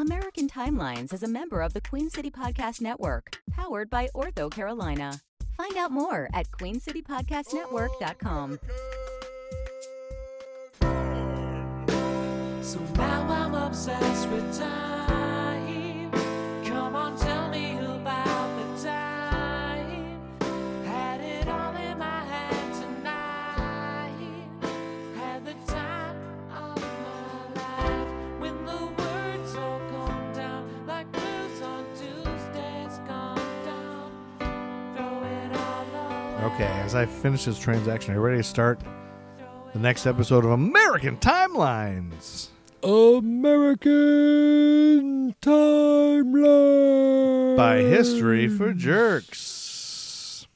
American Timelines is a member of the Queen City Podcast Network, powered by OrthoCarolina. Find out more at queencitypodcastnetwork.com. So now I'm obsessed with time. Okay, as I finish this transaction, are you ready to start the next episode of American Timelines? American Timeline by History for Jerks.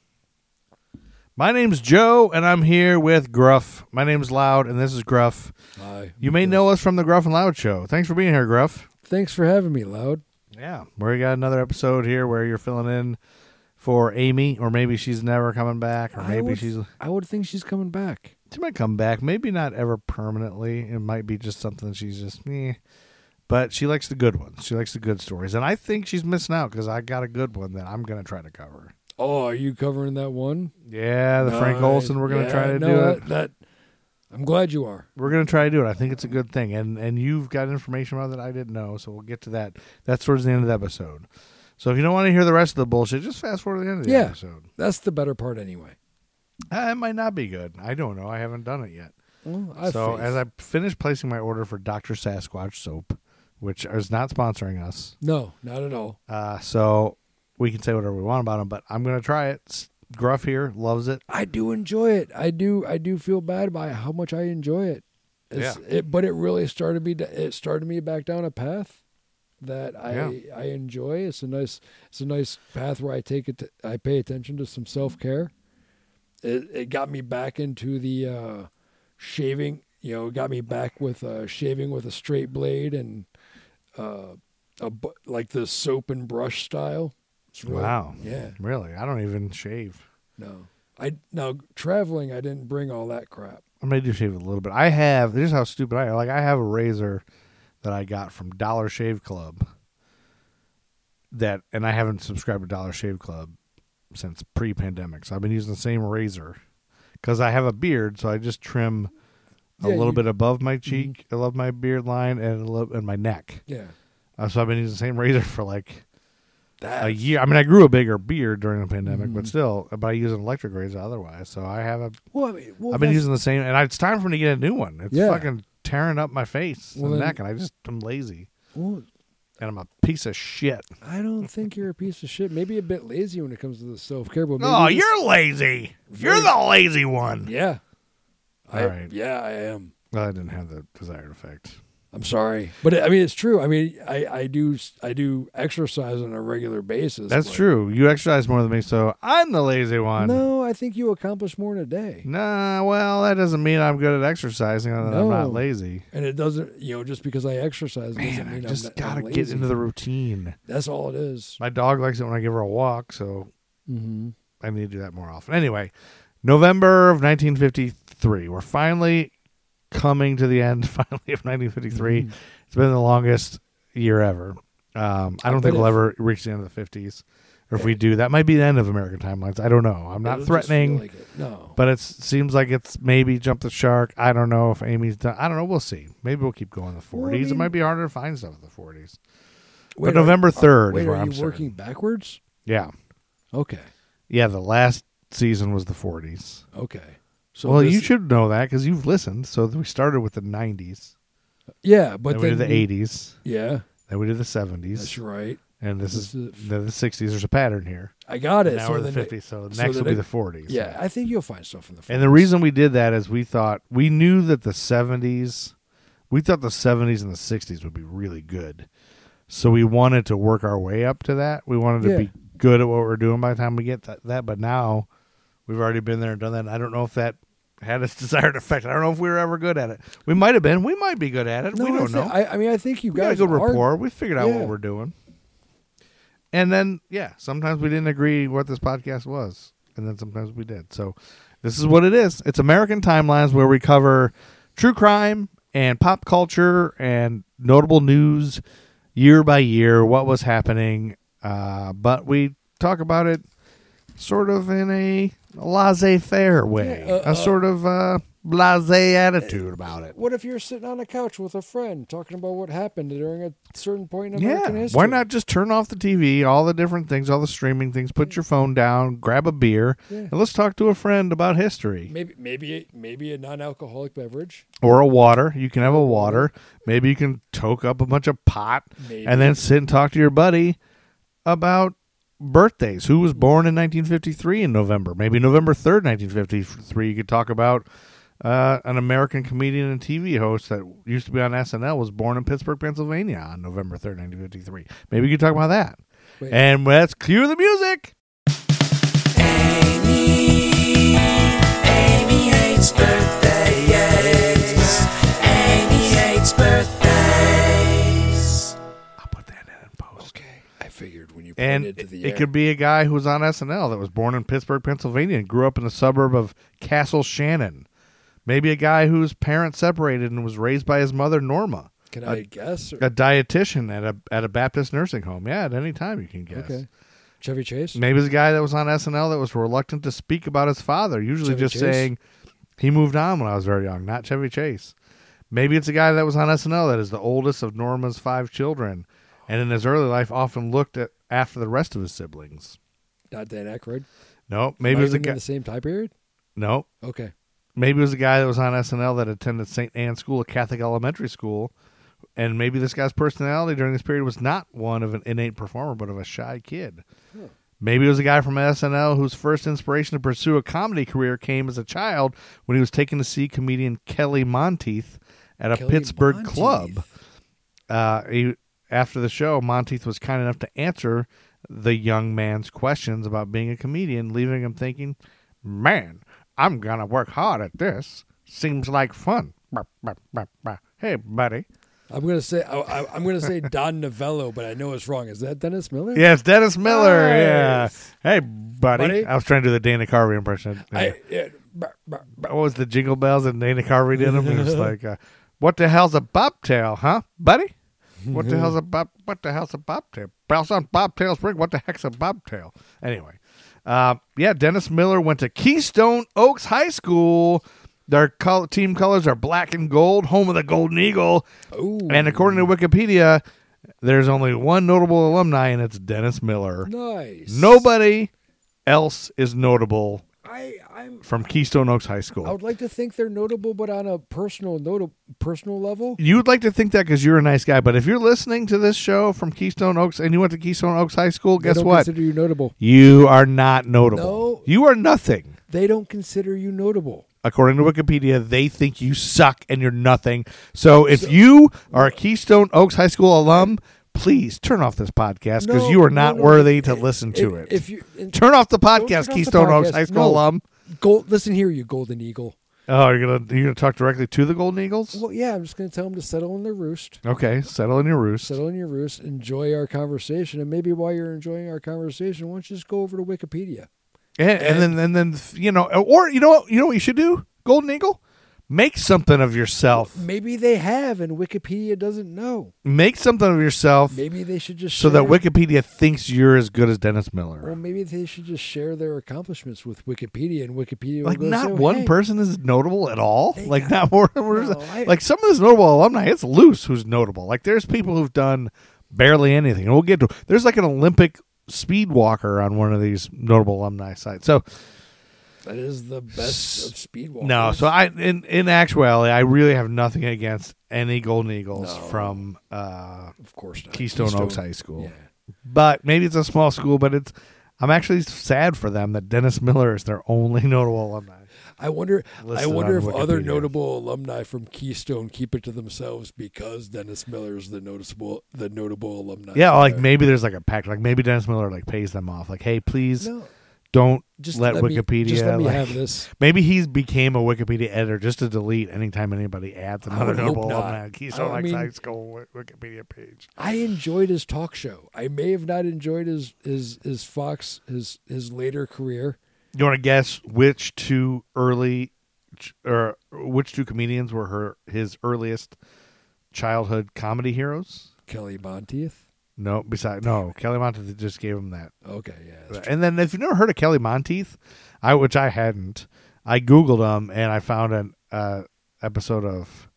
My name's Joe, and I'm here with Gruff. My name's Loud, and this is Gruff. Hi. You may know us from the Gruff and Loud show. Thanks for being here, Gruff. Thanks for having me, Loud. Yeah, we got another episode here where you're filling in for Amy, or maybe she's never coming back, or I maybe would- she's I would think she's coming back. she might come back. Maybe not ever permanently. It might be just something she's just me. But she likes the good ones. She likes the good stories, and I think she's missing out because I got a good one that I'm gonna try to cover. Oh, are you covering that one? Yeah, the Frank Olson. We're gonna Yeah, try to no, do that, it. That I'm glad you are. We're gonna try to do it. I think it's a good thing, and and you've got information about it that I didn't know, so we'll get to that. That's towards the end of the episode. So if you don't want to hear the rest of the bullshit, just fast forward to the end of the Yeah. episode. That's the better part, anyway. Uh, it might not be good. I don't know. I haven't done it yet. Well, so faith. as I finish placing my order for Dr. Sasquatch soap, which is not sponsoring us, no, not at all. uh, so we can say whatever we want about them, but I'm gonna try it. Gruff here loves it. I do enjoy it. I do. I do feel bad by how much I enjoy it. It's, Yeah. It, but it really started me. It started me back down a path that I Yeah. I enjoy. It's a nice. It's a nice path where I take it. To, I pay attention to some self care. It it got me back into the uh, shaving. You know, it got me back with uh, shaving with a straight blade and uh, a like the soap and brush style. Really- Wow. Yeah. Really, I don't even shave. No. I now traveling. I didn't bring all that crap. I may do shave a little bit. I have. This is how stupid I am. Like I have a razor that I got from Dollar Shave Club. That and I haven't subscribed to Dollar Shave Club since pre-pandemic. So I've been using the same razor because I have a beard, so I just trim a Yeah, little you- bit above my cheek, above my beard line, and a little and my neck. Yeah. Uh, so I've been using the same razor for like That a year. I mean, I grew a bigger beard during the pandemic, but Mhm. still, but I use an electric razor otherwise. So I have a Well, I mean, well, I've been that's- using the same, and it's time for me to get a new one. It's Yeah. fucking tearing up my face Well, and then- neck, and I just I'm lazy, Well, and I'm a piece of shit. I don't think you're a piece of shit. Maybe a bit lazy when it comes to the self care, but Oh, you're lazy. You're the lazy one. yeah. I, All right. Yeah, I am. Well, I didn't have the desired effect. I'm sorry, but I mean it's true. I mean, I, I do I do exercise on a regular basis. That's but- true. You exercise more than me, so I'm the lazy one. No, I think you accomplish more in a day, Nah, well, that doesn't mean I'm good at exercising and I'm No. not lazy. and it doesn't. You know, just because I exercise doesn't Man, I mean just I'm, not- gotta I'm get into the routine. That's all it is. My dog likes it when I give her a walk, so Mm-hmm. I need to do that more often. Anyway, November of 1953. We're finally coming to the end, finally, of 1953. Mhm. It's been the longest year ever. Um, I I don't bet think we'll ever reach the end of the 50s. Or if we do, that might be the end of American timelines. I don't know. I'm not It'll threatening, like it. No, but it seems like it's maybe jump the shark. I don't know if Amy's done. I don't know. We'll see. Maybe we'll keep going in the 40s. Well, I it might be harder to find stuff in the 40s. Wait, are- November are- 3rd is Wait, are I'm you working backwards? Yeah. Okay, Yeah, the last season was the 40s. okay. So well, this- you should know that because you've listened. So we started with the 90s, Yeah, but then we did the you- 80s, Yeah, then we did the 70s, that's right. and this, This is, is- the, the 60s. There's a pattern here. I got it. now so we're the 50s, so next will be the 40s. Yeah, I think you'll find stuff in the. And the reason we did that is we thought we knew that the 70s, we thought the 70s and the 60s would be really good. So we wanted to work our way up to that. We wanted to Yeah. be good at what we're doing by the time we get that, that. But now we've already been there and done that. I don't know if that had its desired effect. I don't know if we were ever good at it. We might have been. We might be good at it. No, we don't know. I, I mean, I think you we got a guys good are. rapport. We figured out Yeah. what we're doing. And then, yeah, sometimes we didn't agree what this podcast was, and then sometimes we did. So, this is what it is. It's American Timelines, where we cover true crime and pop culture and notable news year by year what was happening, uh, but we talk about it sort of in a laissez-faire way, Yeah, uh, a uh, sort of uh, blasé attitude about it. What if you're sitting on a couch with a friend talking about what happened during a certain point in Yeah, American history? why not just turn off the TV, all the different things, all the streaming things, put your phone down, grab a beer, Yeah. and let's talk to a friend about history. Maybe maybe a, maybe a non-alcoholic beverage. or a water. You can have a water. Maybe you can toke up a bunch of pot Maybe. and then sit and talk to your buddy about birthdays. Who was born in 1953 in November? Maybe November 3rd, 1953. You could talk about uh, an American comedian and TV host that used to be on SNL was born in Pittsburgh, Pennsylvania on November 3rd, 1953. Maybe you could talk about that. Wait. And let's cue the music. Amy hates you And it, it could be a guy who was on SNL that was born in Pittsburgh, Pennsylvania, and grew up in the suburb of Castle Shannon. Maybe a guy whose parents separated and was raised by his mother Norma, Can I guess? Or, a dietitian at a at a Baptist nursing home. Yeah, at any time you can guess. okay, Chevy Chase. Maybe it's a guy that was on SNL that was reluctant to speak about his father, usually Chevy just Chase? saying he moved on when I was very young, not Chevy Chase. Maybe it's a guy that was on SNL that is the oldest of Norma's five children, and in his early life often looked at after the rest of his siblings. Not Dan Aykroyd. No, maybe Not it was a guy. the same time period. No, Okay. maybe it was a guy that was on SNL that attended St. Anne's School, a Catholic elementary school, and maybe this guy's personality during this period was not one of an innate performer, but of a shy kid. Maybe it was a guy from SNL whose first inspiration to pursue a comedy career came as a child when he was taken to see comedian Kelly Monteith at a Kelly Pittsburgh Monteith. club. Uh, he, after the show, Monteith was kind enough to answer the young man's questions about being a comedian, leaving him thinking, "Man, I'm gonna work hard at this. Seems like fun." Hey, buddy. I'm gonna say I, I'm gonna say Don Novello, but I know it's wrong. Is that Dennis Miller? Yes, Dennis Miller. Yeah. Hey, buddy. Buddy. I was trying to do the Dana Carvey impression. Yeah. I, yeah, what was the jingle bells and Dana Carvey did them? It was like, uh, "What the hell's a bobtail, huh, buddy? What the hell's a bob? What the hell's a bobtail? Bells on bobtail spring. What the heck's a bobtail? Anyway, uh, yeah, Dennis Miller went to Keystone Oaks High School. Their col- team colors are black and gold, home of the Golden Eagle. Ooh. And according to Wikipedia, there's only one notable alumni, and it's Dennis Miller. nice. Nobody else is notable I I'm. from Keystone Oaks High School. I would like to think they're notable, but on a personal note, personal level. You would like to think that because you're a nice guy, but if you're listening to this show from Keystone Oaks and you went to Keystone Oaks High School, they guess don't what? Consider you notable. You are not notable. No. You are nothing. They don't consider you notable. According to Wikipedia, they think you suck and you're nothing. So if you are a Keystone Oaks High School alum, please turn off this podcast because No, you are not no. worthy to If- listen to if- it. If you turn off the podcast, off the Keystone Oaks. High School No. alum. Gold, listen here, you golden eagle. Oh, you're gonna you're gonna talk directly to the Golden Eagles? Well, yeah, I'm just going to tell them to settle in their roost. Okay, settle in your roost. Settle in your roost. Enjoy our conversation, and maybe while you're enjoying our conversation, why don't you just go over to Wikipedia? And, and then and then you know, or you know what you know what you should do, Golden Eagle, make something of yourself. Maybe they have, and Wikipedia doesn't know. Make something of yourself, Maybe they should just so that Wikipedia thinks you're as good as Dennis Miller. Well, maybe they should just share their accomplishments with Wikipedia, and Wikipedia will like not say, one "Hey, person is notable at all. Like not more. more- No, I- like some of this notable alumni, it's loose who's notable. Like there's people who've done barely anything, and we'll get to. There's like an Olympic speed walker on one of these notable alumni sites. So That is the best of speed no, so I in in actuality, I really have nothing against any Golden Eagles No. from uh, of course not. Keystone, Oaks High School. Yeah. But maybe it's a small school, but it's. I'm actually sad for them that Dennis Miller is their only notable alumni. I wonder. I Listed wonder on if other Wikipedia. notable alumni from Keystone keep it to themselves because Dennis Miller is the noticeable, the notable alumni. Yeah, like there. maybe there's like a pact. Like maybe Dennis Miller like pays them off. Like, hey, please no, don't just let, me- Wikipedia. just let me like- have this. Maybe he's became a Wikipedia editor just to delete anytime anybody adds another notable not. alumni. Keystone I Oaks mean- High School Wikipedia page. I enjoyed his talk show. I may have not enjoyed his his his Fox his his later career. You want to guess which two early, or er, which two comedians were her his earliest childhood comedy heroes? Kelly Monteith. No, besides no, Kelly Monteith just gave him that. Okay, yeah. And then if you've never heard of Kelly Monteith, I which I hadn't, I googled him and I found an uh, episode of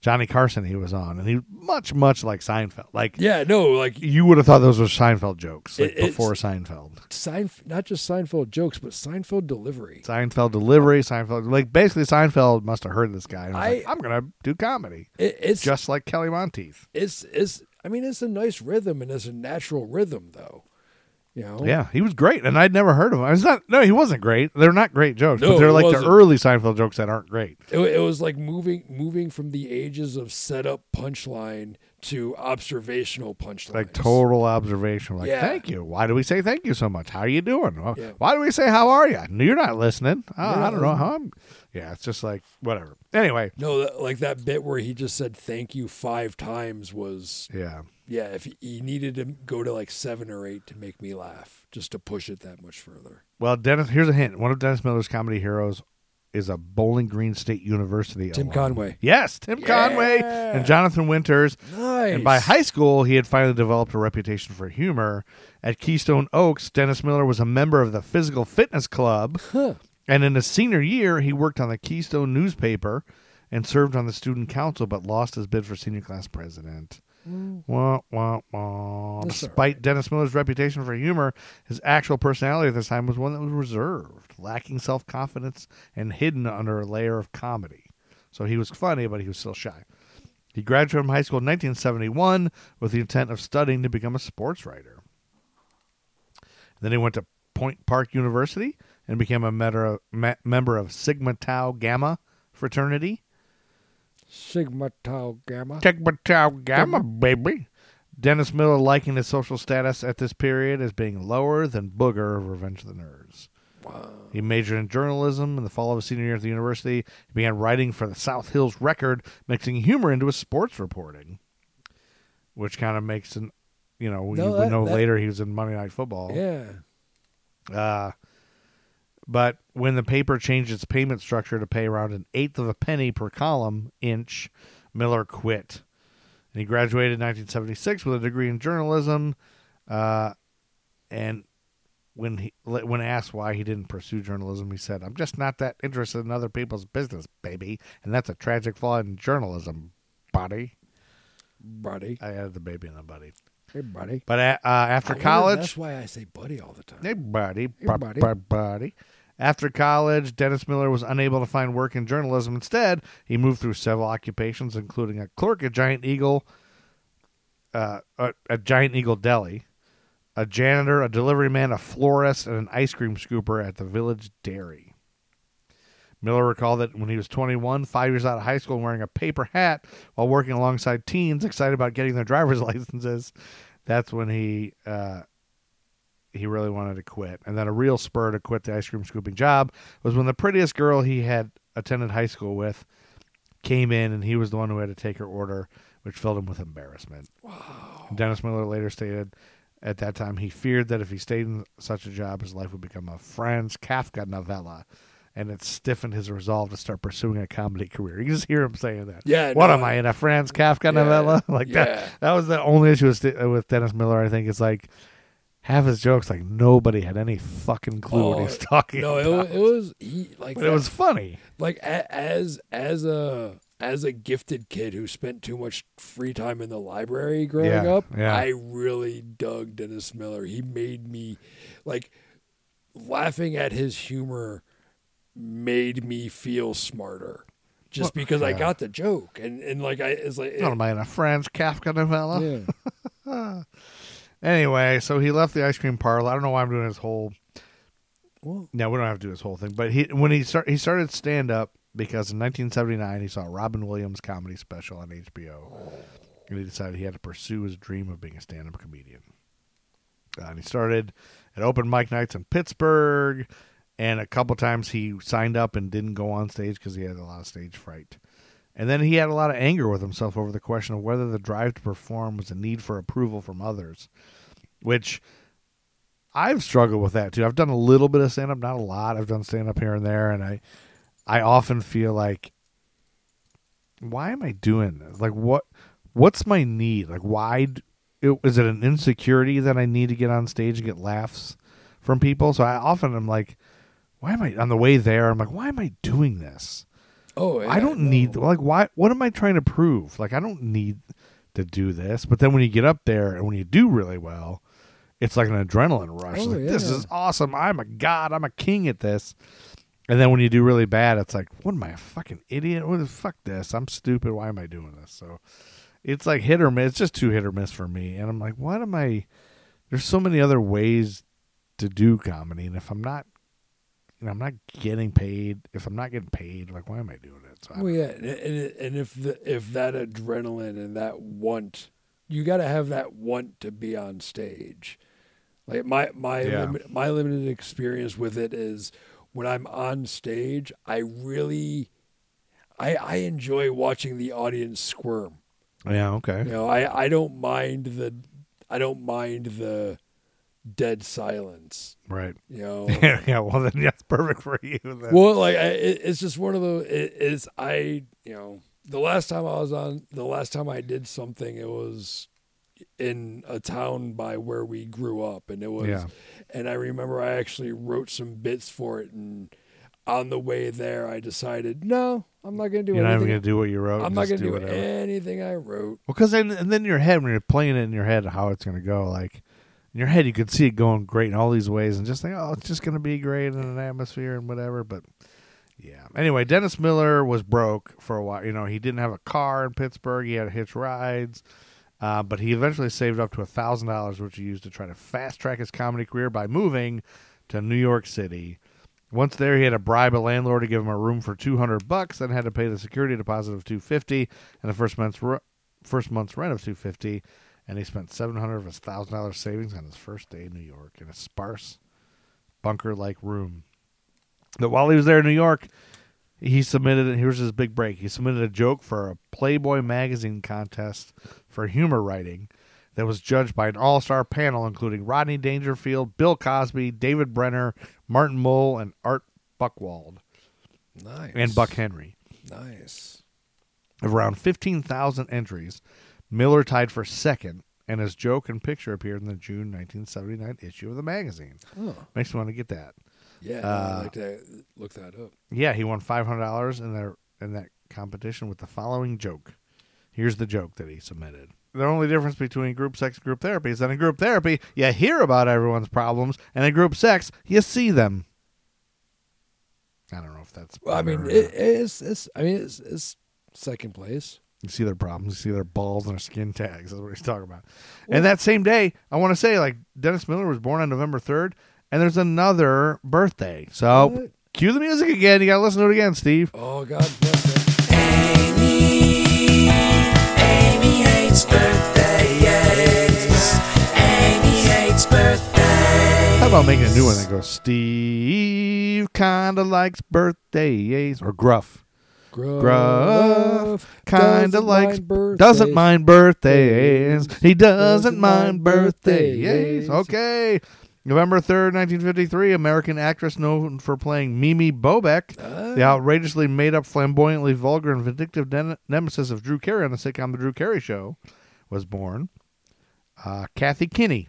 Johnny Carson he was on, and he much much like Seinfeld. Like Yeah, no, like you would have thought those were Seinfeld jokes like It- before Seinfeld. Seinf- not just Seinfeld jokes, but Seinfeld delivery. Seinfeld delivery, Seinfeld like basically Seinfeld must have heard this guy and was I- like, I'm gonna do comedy It, it's just like Kelly Monteith. it's it's. I mean, it's a nice rhythm and it's a natural rhythm, though. You know. Yeah, he was great, and I'd never heard of him. It's not no, he wasn't great. They're not great jokes, No, but they're like wasn't. the early Seinfeld jokes that aren't great. It, it was like moving moving from the ages of setup punchline to observational punchline. like total observation. Like, Yeah. thank you. Why do we say thank you so much? How are you doing? Well, Yeah. Why do we say how are you? You're not listening. Oh, You're I don't know how I'm. Yeah, it's just like whatever. Anyway, No, that, like that bit where he just said thank you five times was yeah, yeah. If he, needed to go to like seven or eight to make me laugh, just to push it that much further. Well, Dennis. Here's a hint. One of Dennis Miller's comedy heroes is a Bowling Green State University. Tim alum. Conway. Yes, Tim Conway and Jonathan Winters. Nice. And by high school, he had finally developed a reputation for humor. At Keystone Oaks, Dennis Miller was a member of the Physical Fitness Club. And in his senior year, he worked on the Keystone newspaper and served on the student council, but lost his bid for senior class president. Mm. Wah, wah, wah. That's all Despite Dennis Miller's reputation for humor, his actual personality at this time was one that was reserved, lacking self confidence, and hidden under a layer of comedy. So he was funny, but he was still shy. He graduated from high school in 1971 with the intent of studying to become a sports writer. Then he went to Point Park University and became a member me- member of Sigma Tau Gamma fraternity. Sigma Tau Gamma. Sigma Tau Gamma, baby. Dennis Miller liking his social status at this period as being lower than Booger of Revenge of the Nerds. Wow. He majored in journalism. In the fall of his senior year at the university, he began writing for the South Hills Record, mixing humor into his sports reporting, which kind of makes an, you know, No, you that- know that- later he was in Monday Night Football. Yeah. Uh, but when the paper changed its payment structure to pay around an eighth of a penny per column inch, Miller quit. And he graduated in 1976 with a degree in journalism. Uh, and when he when asked why he didn't pursue journalism, he said, "I'm just not that interested in other people's business, baby, and that's a tragic flaw in journalism, buddy." Buddy. I added the baby in the buddy. Hey, buddy. But uh, after I college, That's why I say buddy all the time. Hey, buddy. Hey, Bu- buddy. buddy. After college, Dennis Miller was unable to find work in journalism. Instead, he moved through several occupations, including a clerk at Giant Eagle, uh, Giant Eagle Deli, a janitor, a delivery man, a florist, and an ice cream scooper at the Village Dairy. Miller recalled that when he was 21, five years out of high school, wearing a paper hat while working alongside teens excited about getting their driver's licenses, that's when he uh, he really wanted to quit. And then a real spur to quit the ice cream scooping job was when the prettiest girl he had attended high school with came in, and he was the one who had to take her order, which filled him with embarrassment. Wow. Dennis Miller later stated at that time he feared that if he stayed in such a job, his life would become a Franz Kafka novella. And it stiffened his resolve to start pursuing a comedy career. You just hear him saying that. Yeah, What no, am I in a Franz Kafka novella? Like yeah. that. That was the only issue with, with Dennis Miller. I think it's like half his jokes, like nobody had any fucking clue what he was oh, talking Oh, no, it, about. wa- it was he like that- it was funny. like a, as as a as a gifted kid who spent too much free time in the library growing Yeah, up, yeah. I really dug Dennis Miller. He made me like laughing at his humor made me feel smarter. Just Well, because I got the joke and and like I it's like What am I in a Franz Kafka novella? yeah. Anyway, so he left the ice cream parlor. I don't know why I'm doing his whole. Well, No, we don't have to do his whole thing. But he when he start he started stand up because in 1979 he saw Robin Williams comedy special on HBO, and he decided he had to pursue his dream of being a stand up comedian. Uh, and he started at open mic nights in Pittsburgh, and a couple times he signed up and didn't go on stage because he had a lot of stage fright. And then he had a lot of anger with himself over the question of whether the drive to perform was a need for approval from others, which I've struggled with that too. I've done a little bit of stand up, not a lot. I've done stand up here and there, and I, I often feel like, why am I doing this? Like, what, what's my need? Like, why it, is it an insecurity that I need to get on stage and get laughs from people? So I often am like, why am I on the way there? I'm like, why am I doing this? Oh, yeah, I don't no. need like why. What am I trying to prove? Like, I don't need to do this. But then when you get up there and when you do really well, it's like an adrenaline rush. Oh, like, This is awesome. I'm a god. I'm a king at this. And then when you do really bad, it's like, what am I, a fucking idiot? What the fuck this? I'm stupid. Why am I doing this? So it's like hit or miss. It's just too hit or miss for me. And I'm like, what am I? There's so many other ways to do comedy, and if I'm not, you know, I'm not getting paid. If I'm not getting paid, like, why am I doing it? So Well, yeah, and, and and if the if that adrenaline and that want, you got to have that want to be on stage. Like my my Yeah. limit, my limited experience with it is when I'm on stage, I really, I I enjoy watching the audience squirm. yeah, okay, You know, I I don't mind the, I don't mind the dead silence. right. You know. yeah, well then that's perfect for you. Then. Well, like I, it, it's just one of the. It, it's I you know the last time I was on the last time I did something it was in a town by where we grew up and it was Yeah. and I remember I actually wrote some bits for it and on the way there I decided no I'm not gonna do anything. You're not even anything gonna do what you wrote. I'm not gonna do, whatever. anything I wrote Well, because then and then in your head when you're playing it in your head how it's gonna go, like in your head you could see it going great in all these ways, and just think, oh, it's just gonna be great in an atmosphere and whatever. But yeah. Anyway, Dennis Miller was broke for a while. You know, he didn't have a car in Pittsburgh. He had to hitch rides. Uh, but he eventually saved up to a thousand dollars, which he used to try to fast track his comedy career by moving to New York City. Once there, he had to bribe a landlord to give him a room for two hundred bucks, then had to pay the security deposit of two fifty and the first month's r- first month's rent of two fifty, and he spent seven hundred of his thousand dollars savings on his first day in New York in a sparse bunker-like room. But while he was there in New York, he submitted. Here's his big break. He submitted a joke for a Playboy magazine contest for humor writing that was judged by an all-star panel including Rodney Dangerfield, Bill Cosby, David Brenner, Martin Mull, and Art Buchwald. nice and Buck Henry. nice Of around 15,000 entries, Miller tied for second, and his joke and picture appeared in the June 1979 issue of the magazine. oh Makes me want to get that. yeah Uh, I'd like to look that up Yeah, he won five hundred dollars in their in that competition with the following joke. Here's the joke that he submitted. The only difference between group sex and group therapy is that in group therapy you hear about everyone's problems, and in group sex you see them. I don't know if that's. well, I mean it, it's it's I mean it's it's second place you see their problems, you see their balls and their skin tags. That's what he's talking about. and that same day, I want to say like Dennis Miller was born on November third, and there's another birthday. So What? cue the music again. You got to listen to it again, Steve. oh God How about making a new one that goes, Steve kinda likes birthdays or gruff. Gruff kinda likes birthdays. doesn't mind birthdays. He doesn't mind birthdays. birthdays. Okay. November 3rd, 1953, American actress known for playing Mimi Bobek, the outrageously made up, flamboyantly vulgar, and vindictive den- nemesis of Drew Carey on the sitcom The Drew Carey Show, was born. Uh, Kathy Kinney,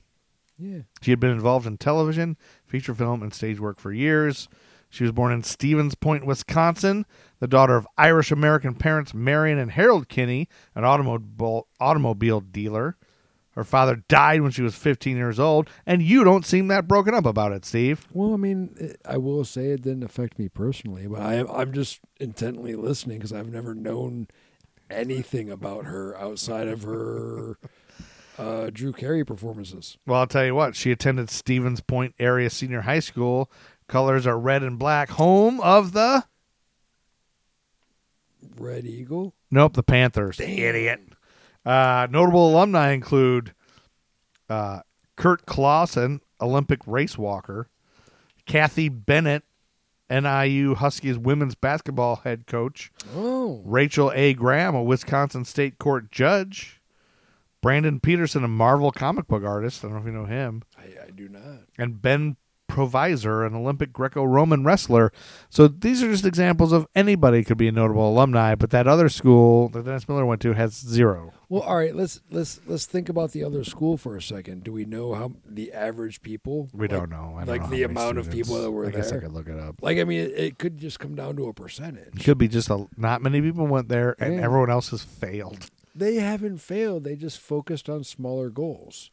Yeah. she had been involved in television, feature film, and stage work for years. She was born in Stevens Point, Wisconsin, the daughter of Irish American parents Marion and Harold Kinney, an automobile automobile dealer. Her father died when she was 15 years old, and you don't seem that broken up about it, Steve. Well, I mean, I will say it didn't affect me personally, but I I'm just intently listening because I've never known anything about her outside of her uh, Drew Carey performances. Well, I'll tell you what, she attended Stevens Point Area Senior High School. Colors are red and black, home of the Red Eagle. Nope, the Panthers. Idiot. Uh, notable alumni include uh, Curt Clausen, Olympic race walker, Kathy Bennett, NIU Huskies women's basketball head coach, Oh, Rachel A. Graham, a Wisconsin State Court judge, Brandon Peterson, a Marvel comic book artist. I don't know if you know him I, I do not. and Ben Provisor, an Olympic Greco-Roman wrestler. So these are just examples of anybody could be a notable alumni, but that other school that Dennis Miller went to has zero. Well, all right. Let's let's let's think about the other school for a second. Do we know how the average people? We like- don't know. I don't like know the amount of people that were there. I guess there. I could look it up. Like, I mean, it, it could just come down to a percentage. It could be just a not many people went there, and Yeah. everyone else has failed. They haven't failed. They just focused on smaller goals.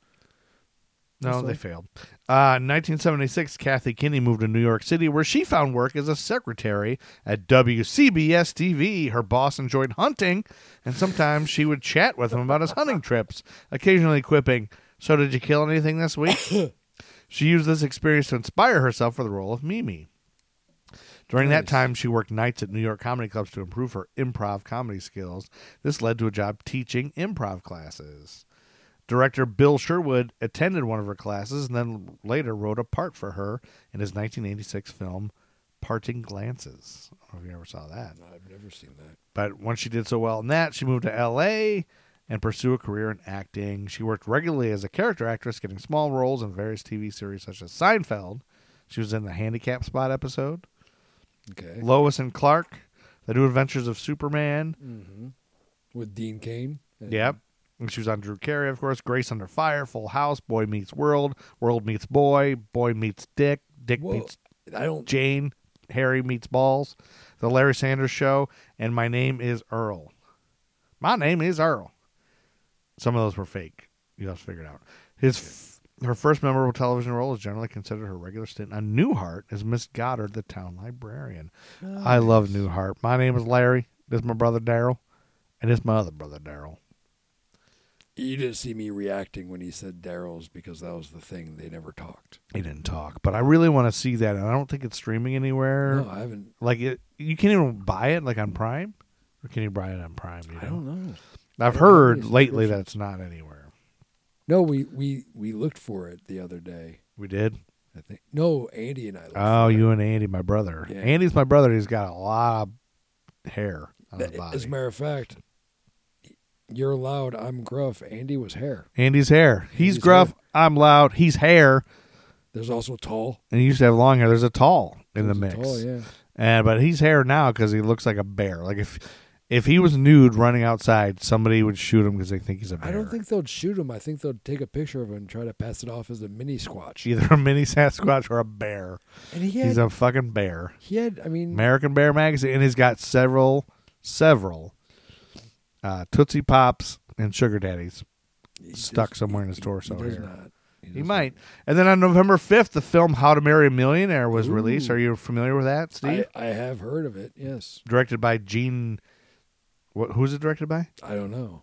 No, they failed. Uh, in 1976, Kathy Kinney moved to New York City, where she found work as a secretary at WCBS TV. Her boss enjoyed hunting, and sometimes she would chat with him about his hunting trips, occasionally quipping, "So, did you kill anything this week?" she used this experience to inspire herself for the role of Mimi. During that time, she worked nights at New York comedy clubs to improve her improv comedy skills. This led to a job teaching improv classes. Director Bill Sherwood attended one of her classes and then later wrote a part for her in his 1986 film Parting Glances. I don't know if you ever saw that. I've never seen that. But once she did so well in that, she moved to L.A. and pursued a career in acting. She worked regularly as a character actress, getting small roles in various TV series such as Seinfeld. She was in the Handicap Spot episode, Okay. Lois and Clark, The New Adventures of Superman. hmm With Dean Cain. Yep. And she was on Drew Carey, of course. Grace Under Fire, Full House, Boy Meets World, World Meets Boy, Boy Meets Dick, Dick Whoa. Meets I don't. Jane, Harry Meets Balls, The Larry Sanders Show, and My Name is Earl. My name is Earl. Some of those were fake. You have to figure it out. His her first memorable television role is generally considered her regular stint on Newhart as Miss Goddard, the town librarian. Oh, I love Newhart. My name is Larry. This is my brother Daryl, and this is my other brother Daryl. You didn't see me reacting when he said Daryl's because that was the thing. They never talked. He didn't talk, but I really want to see that, and I don't think it's streaming anywhere. No, I haven't. Like it, you can't even buy it like on Prime, or can you buy it on Prime? You I don't know. I've I heard lately that it's not anywhere. No, we we we looked for it the other day. We did. I think. No, Andy and I. Looked Oh, for it. you and Andy, my brother. Yeah. Andy's my brother. He's got a lot of hair on his body. As a matter of fact, you're loud. I'm gruff. Andy was hair. Andy's hair. He's Andy's gruff. hair. I'm loud. He's hair, There's also tall. and he used to have long hair. There's a tall in the There's a mix. Tall, yeah. And but he's hair now because he looks like a bear. Like if if he was nude running outside, somebody would shoot him because they think he's a bear. I don't think they'll shoot him. I think they'll take a picture of him and try to pass it off as a mini squatch. either a mini Sasquatch or a bear. And he had, He's a fucking bear. he had. I mean, American Bear magazine, and he's got several, several uh, Tootsie Pops and Sugar Daddies he stuck does- somewhere in his torso He does here. not. He does might. And then on November 5th, the film How to Marry a Millionaire was released. Are you familiar with that, not. Steve? I, I have heard of it. Yes. Directed by Gene. What, who's it directed by? I don't know.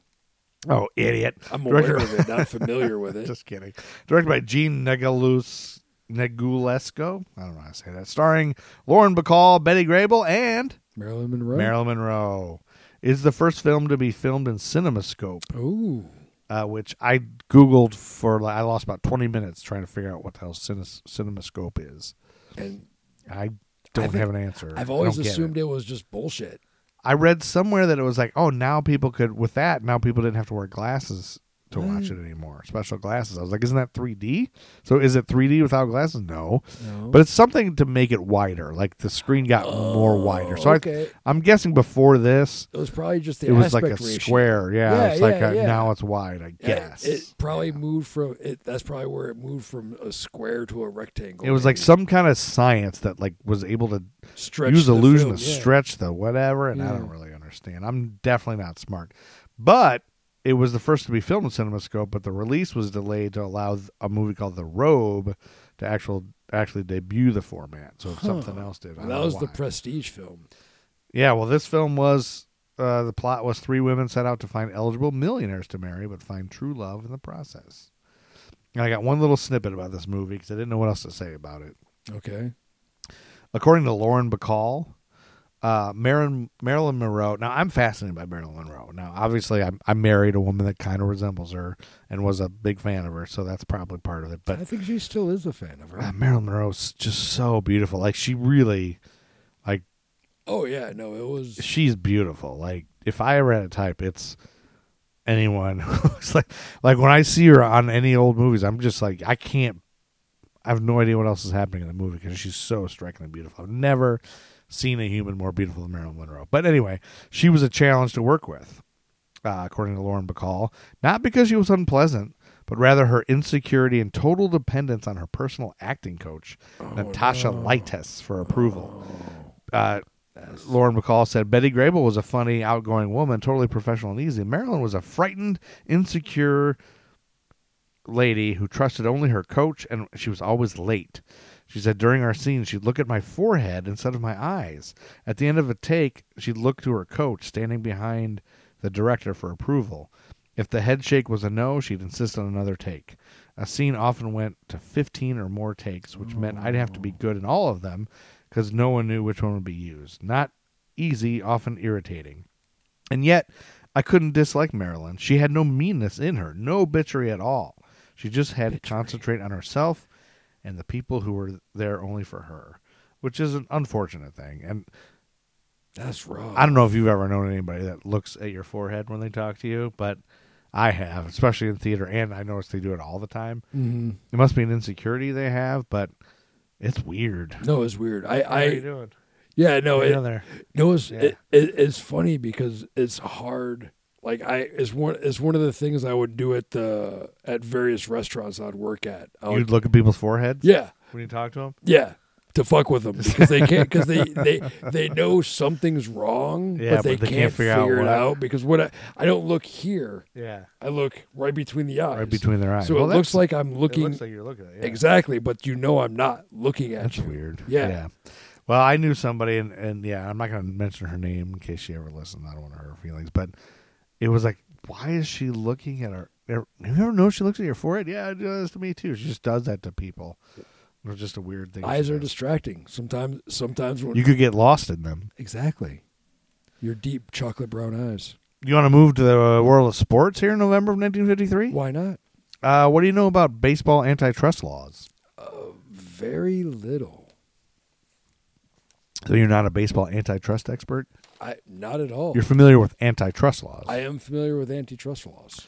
Oh, idiot. I'm Directed aware by- of it, not familiar with it. Just kidding. Directed by Gene Negulus, Negulesco. I don't know how to say that. Starring Lauren Bacall, Betty Grable, and Marilyn Monroe. Marilyn Monroe. Is the first film to be filmed in CinemaScope. Ooh. uh, which I googled for. like, I lost about twenty minutes trying to figure out what the hell cine- CinemaScope is. And I don't think- have an answer. I've always assumed it. it. was just bullshit. I read somewhere that it was like, oh, now people could with that. Now people didn't have to wear glasses to watch it anymore. Special glasses. I was like, isn't that 3D? So is it 3D without glasses? No, No. but it's something to make it wider. Like the screen got more oh, wider. So Oh, okay. I, I'm guessing before this, it was probably just the it was like a ratio. square. Yeah, Yeah, it's like yeah, a, yeah. now it's wide. I guess it probably moved from it. That's probably where it moved from a square to a rectangle. It was like some kind of science that like was able to stretch use illusion film, to stretch the whatever, and I don't really understand. I'm definitely not smart, but it was the first to be filmed in CinemaScope. But the release was delayed to allow a movie called The Robe to actual actually debut the format. So something else did. I that was the prestige film. yeah. Well, this film was. Uh, the plot was three women set out to find eligible millionaires to marry, but find true love in the process. And I got one little snippet about this movie because I didn't know what else to say about it. Okay. According to Lauren Bacall, uh, Marilyn, Marilyn Monroe. Now, I'm fascinated by Marilyn Monroe. Now, obviously, I, I married a woman that kind of resembles her and was a big fan of her, so that's probably part of it. But I think she still is a fan of her. uh, Marilyn Monroe's just so beautiful. Like, she really, like, oh yeah, no, it was. she's beautiful. Like, if I ever had a type, it's anyone who looks like, like when I see her on any old movies, I'm just like, I can't. I have no idea what else is happening in the movie because she's so strikingly beautiful. I've never seen a human more beautiful than Marilyn Monroe. But anyway, she was a challenge to work with. uh, according to Lauren Bacall, not because she was unpleasant, but rather her insecurity and total dependence on her personal acting coach, Natasha Lytess, for approval. Uh, Lauren McCall said Betty Grable was a funny, outgoing woman, totally professional and easy. Marilyn was a frightened, insecure lady who trusted only her coach, and she was always late. She said during our scene, she'd look at my forehead instead of my eyes. At the end of a take, she'd look to her coach, standing behind the director for approval. If the head shake was a no, she'd insist on another take. A scene often went to 15 or more takes, which meant I'd have to be good in all of them because no one knew which one would be used. Not easy, often irritating. And yet, I couldn't dislike Marilyn. She had no meanness in her, no bitchery at all. She just had to concentrate on herself and the people who were there only for her, which is an unfortunate thing. And That's rough. I don't know if you've ever known anybody that looks at your forehead when they talk to you, but I have, especially in theater, and I notice they do it all the time. hmm It must be an insecurity they have, but it's weird. No, it's weird. I, How are you I, doing? yeah, no, it, there? no, it's, Yeah. it, it, it's funny because it's hard. Like I, it's one, it's one of the things I would do at the at various restaurants I'd work at. I would, You'd look at people's foreheads yeah, when you talk to them. yeah, to fuck with them because they can't because they, they they know something's wrong, Yeah, but they, but they can't, can't figure out it out because what I, I don't look here, Yeah, I look right between the eyes, right between their eyes. So Well, it looks like I'm it looking looks like you're looking at yeah. exactly, but you know I'm not looking at That's you. weird. Yeah. Well, I knew somebody, and, and yeah, I'm not going to mention her name in case she ever listens. I don't want to hurt her feelings, but it was like, why is she looking at her? You ever know she looks at your forehead? Yeah, it does to me too. She just does that to people. It was just a weird thing. Eyes are does. distracting. Sometimes, sometimes when You could get lost in them. exactly your deep chocolate brown eyes. You want to move to the uh, world of sports here in November of 1953? Why not? Uh, what do you know about baseball antitrust laws? Very little. So you're not a baseball antitrust expert. I not at all. You're familiar with antitrust laws. I am familiar with antitrust laws,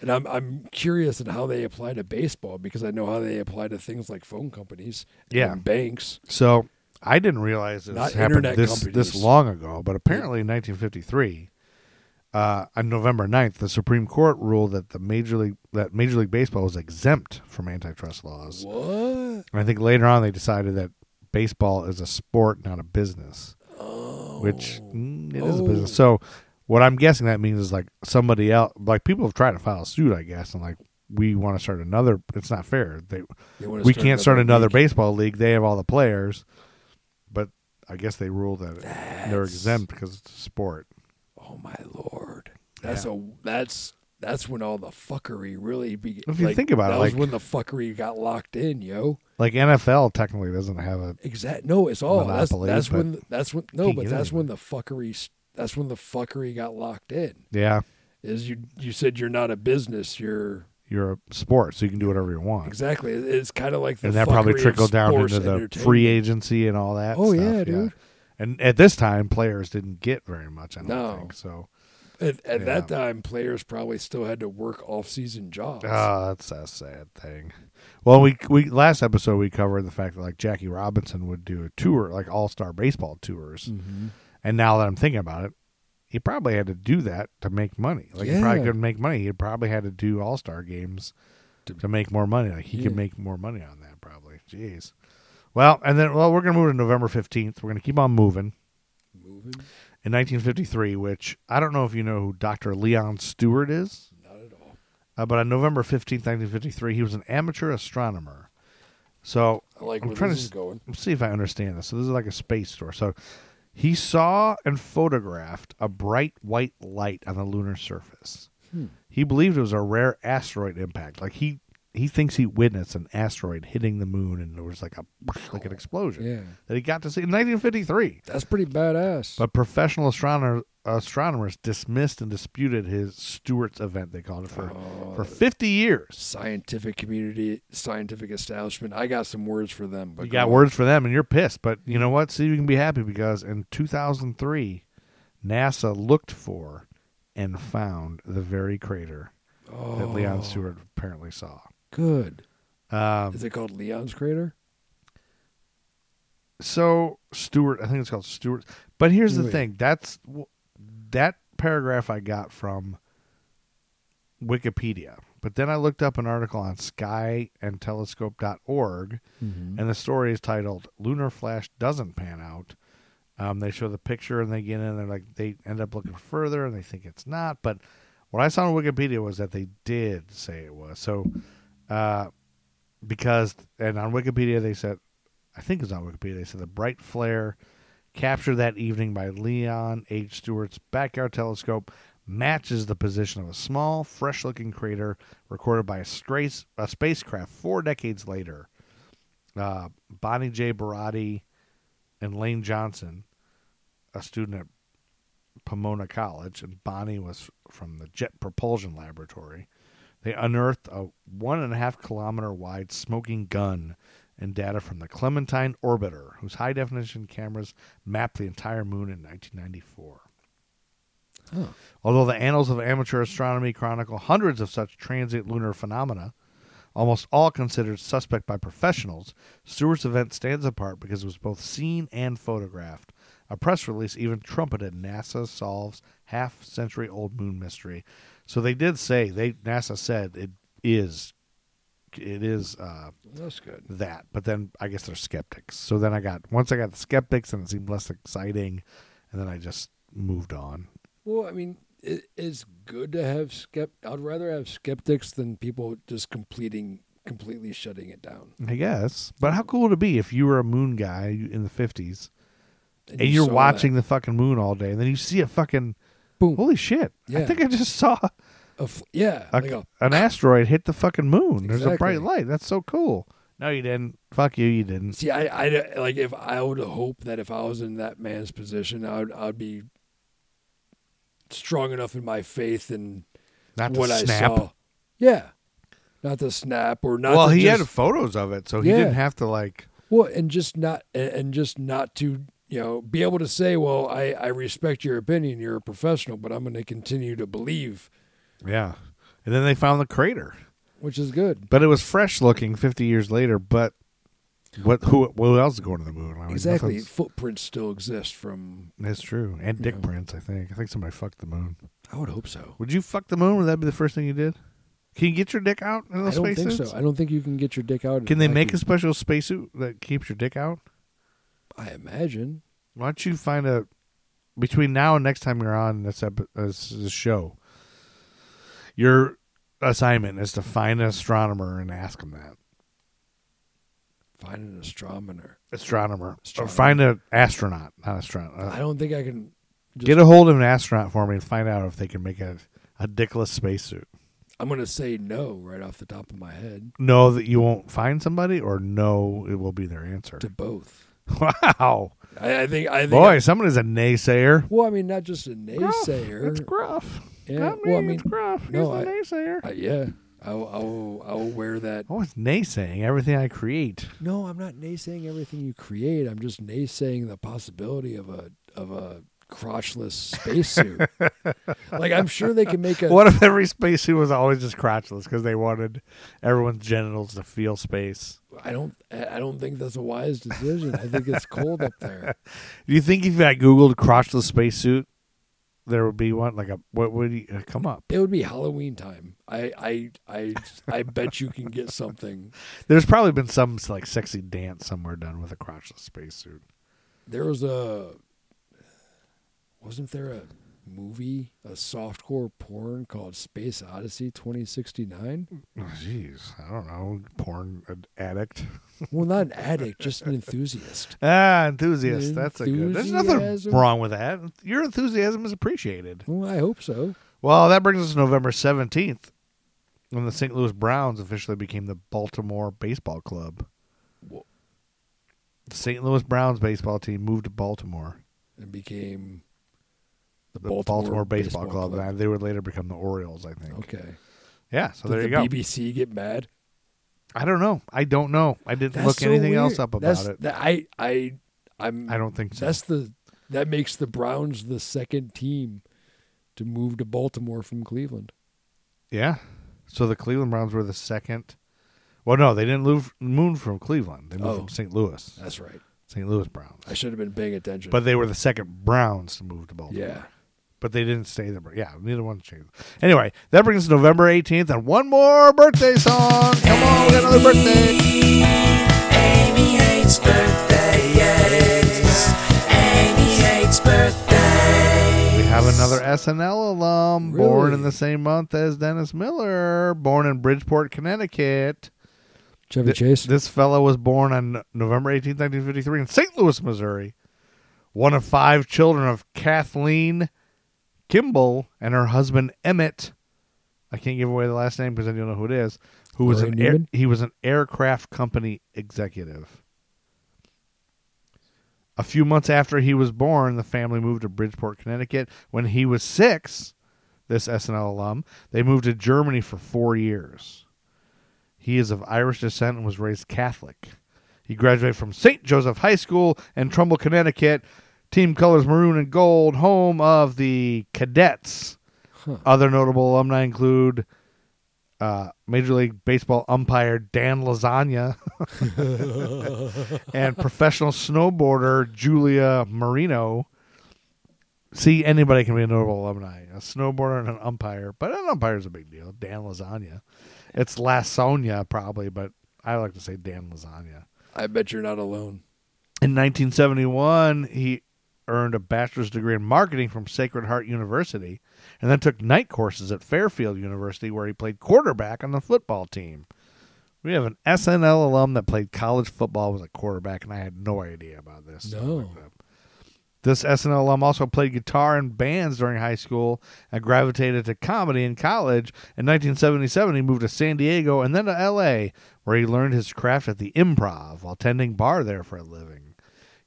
and I'm I'm curious in how they apply to baseball because I know how they apply to things like phone companies, Yeah. and banks. So I didn't realize this Not happened this this long ago, but apparently in 1953, uh, on November 9th, the Supreme Court ruled that the major league that Major League Baseball was exempt from antitrust laws. What? And I think later on they decided that baseball is a sport, not a business, which mm, it is a Oh. business. So what I'm guessing that means is like somebody else, like people have tried to file a suit, I guess, and like we want to start another. It's not fair. They They wanna we can't start another league. baseball league. They have all the players, but I guess they rule that they're That's- exempt because it's a sport. Oh my lord, that's a that's that's when all the fuckery really began. If you think about that it, was like- when the fuckery got locked in, yo. Like NFL technically doesn't have a Exact. No, it's all that's that's when that's when no, but that's when the fuckery that's when the fuckery got locked in. yeah. Is you you said you're not a business, you're You're a sport, so you can do whatever you want. exactly. It's kind of like the and that probably trickled down into the free agency and all that. Oh, stuff, yeah, dude. And at this time, players didn't get very much. I don't No. think so. At, at that time, players probably still had to work off-season jobs. Oh, that's a sad thing. Well, we we last episode we covered the fact that like Jackie Robinson would do a tour, like All Star baseball tours, mm-hmm. and now that I'm thinking about it, he probably had to do that to make money. Like he probably couldn't make money. He probably had to do All Star games to, To- make more money. Like he Yeah. could make more money on that probably. Jeez. Well, and then well, we're gonna move to November fifteenth. We're gonna keep on moving. Moving, In 1953, which I don't know if you know who Dr. Leon Stuart is. not at all. Uh, but on November 15th, 1953, he was an amateur astronomer. So I like I'm trying to s- going. let's see if I understand this. So this is like a space store. So he saw and photographed a bright white light on the lunar surface. Hmm. He believed it was a rare asteroid impact. Like he he thinks he witnessed an asteroid hitting the moon, and there was like a like an explosion Yeah, that he got to see in 1953. that's pretty badass. But professional astronomer, astronomers dismissed and disputed his Stuart's event. They called it for Oh, for 50 years. scientific community, scientific establishment. I got some words for them. But You go got on. words for them, and you're pissed. But you know what? See, you can be happy because in 2003, NASA looked for and found the very crater oh, that Leon oh. Stuart apparently saw. Good. Um, Is it called Leon's crater? so Stuart, I think it's called Stuart. But here's the Wait. thing: that's that paragraph I got from Wikipedia. But then I looked up an article on skyandtelescope.org, Mm-hmm. and the story is titled "Lunar Flash Doesn't Pan Out." Um, they show the picture and they get in. and They're like they end up looking further and they think it's not. But what I saw on Wikipedia was that they did say it was. So uh, because and on Wikipedia they said, I think it's on Wikipedia. They said the bright flare captured that evening by Leon H. Stuart's backyard telescope matches the position of a small, fresh-looking crater recorded by a, strace, a spacecraft four decades later. Uh, Bonnie J. Buratti and Lane Johnson, a student at Pomona College, and Bonnie was from the Jet Propulsion Laboratory. They unearthed a one and a half kilometer wide smoking gun and data from the Clementine Orbiter, whose high definition cameras mapped the entire moon in 1994. Oh. Although the annals of amateur astronomy chronicle hundreds of such transient lunar phenomena, almost all considered suspect by professionals, Stuart's event stands apart because it was both seen and photographed. A press release even trumpeted NASA solves half century old moon mystery. So they did say they NASA said it is it is uh, That's good. that, but then I guess they're skeptics. So then I got once I got the skeptics and it seemed less exciting, and then I just moved on. Well, I mean, it, it's good to have skept. I'd rather have skeptics than people just completing, completely shutting it down. I guess. But how cool would it be if you were a moon guy in the fifties and, you you're watching that. the fucking moon all day, and then you see a fucking boom. holy shit! I Yeah. think I just saw A f- yeah, a, like a- an asteroid hit the fucking moon. There's a bright light. That's so cool. No, you didn't. Fuck you. You didn't. See, I, I like if I would hope that if I was in that man's position, I would, I'd be strong enough in my faith and Not to what snap. I saw. Yeah, not to snap or not. well, to he just, had photos of it, so he Yeah. didn't have to like. well, and just not and, and just not to you know be able to say, well, I I respect your opinion, you're a professional, but I'm going to continue to believe, Yeah. And then they found the crater, which is good. but it was fresh looking 50 years later. But what? Who? Who else is going to the moon? I mean, Exactly, nothing's- footprints still exist from. That's true. And dick Yeah. prints. I think. I think somebody fucked the moon. I would hope so. Would you fuck the moon? Would that be the first thing you did? Can you get your dick out in I those don't think spacesuits? so. I don't think you can get your dick out. Can they make a special spacesuit that keeps your dick out? I imagine. Why don't you find a between now and next time you're on this epi- this, this show? Your assignment is to find an astronomer and ask him that Find an astronomer. astronomer, or find an astronaut, not astronaut. Uh, I don't think I can. Just, get a hold of an astronaut for me and find out if they can make a a dickless spacesuit. I'm going to say no right off the top of my head Know that you won't find somebody, or no, it will be their answer. to both. Wow, I, I think. I think. boy, somebody's a naysayer. well, I mean, not just a naysayer. It's gruff. Yeah, Not well, I me, mean, it's gruff. no, He's a I- naysayer. Uh, yeah, I will, I will. I will wear that. Oh, it's naysaying everything I create. No, I'm not naysaying everything you create. I'm just naysaying the possibility of a of a crotchless spacesuit. like I'm sure they can make a. What if every spacesuit was always just crotchless because they wanted everyone's genitals to feel space? I don't. I don't think that's a wise decision. I think it's cold up there. Do you think if I googled crotchless spacesuit, there would be one like a what would you, uh, come up? It would be Halloween time. I I I I bet you can get something. There's probably been some like sexy dance somewhere done with a crotchless spacesuit. There was a. Wasn't there a movie, a softcore porn called Space Odyssey 2069? Oh, Jeez, I don't know, porn ad- addict. Well, not an addict, just an enthusiast. Ah, enthusiast. That's a good. There's nothing wrong with that. Your enthusiasm is appreciated. Well, I hope so. Well, that brings us to November 17th, when the St. Louis Browns officially became the Baltimore Baseball Club. The St. Louis Browns baseball team moved to Baltimore, And became the, the Baltimore, Baltimore, Baseball, Club. and They would later become the Orioles, I think. Okay. Yeah, so Did there the you go. BBC get mad? I don't know. I don't know. I didn't That's look so anything else up about That's, it. That, I I I'm I don't think so. That's the that makes the Browns the second team to move to Baltimore from Cleveland. yeah. So the Cleveland Browns were the second. Well, no, they didn't move, move from Cleveland. They moved Oh. from St. Louis. That's right. St. Louis Browns. I should have been paying attention. But they were the second Browns to move to Baltimore. yeah, but they didn't stay there. Yeah, neither one changed. Anyway, that brings us November 18th, and one more birthday song. Come on, we got another birthday. Amy hates birthdays. Amy hates birthdays. We have another SNL alum born in the same month as Dennis Miller, born in Bridgeport, Connecticut. Chevy Th- Chase. This fellow was born on November 18th, 1953, in St. Louis, Missouri. One of five children of Kathleen Kimball and her husband Emmett. I can't give away the last name because I don't know who it is. Who was an air, he was an aircraft company executive. A few months after he was born, the family moved to Bridgeport, Connecticut. When he was six, this SNL alum, they moved to Germany for four years. He is of Irish descent and was raised Catholic. He graduated from St. Joseph High School in Trumbull, Connecticut. Team colors maroon and gold, home of the Cadets. Other notable alumni include uh, Major League Baseball umpire Dan Lasagna and professional snowboarder Julia Marino. See, anybody can be a notable alumni. A snowboarder and an umpire, but an umpire is a big deal. Dan Lasagna. It's Lasonia probably, but I like to say Dan Lasagna. I bet you're not alone. In 1971, he earned a bachelor's degree in marketing from Sacred Heart University and then took night courses at Fairfield University where he played quarterback on the football team. We have an SNL alum that played college football was a quarterback, and I had no idea about this. No. This SNL alum also played guitar in bands during high school and gravitated to comedy in college. In 1977, he moved to San Diego and then to L.A., where he learned his craft at the improv while tending bar there for a living.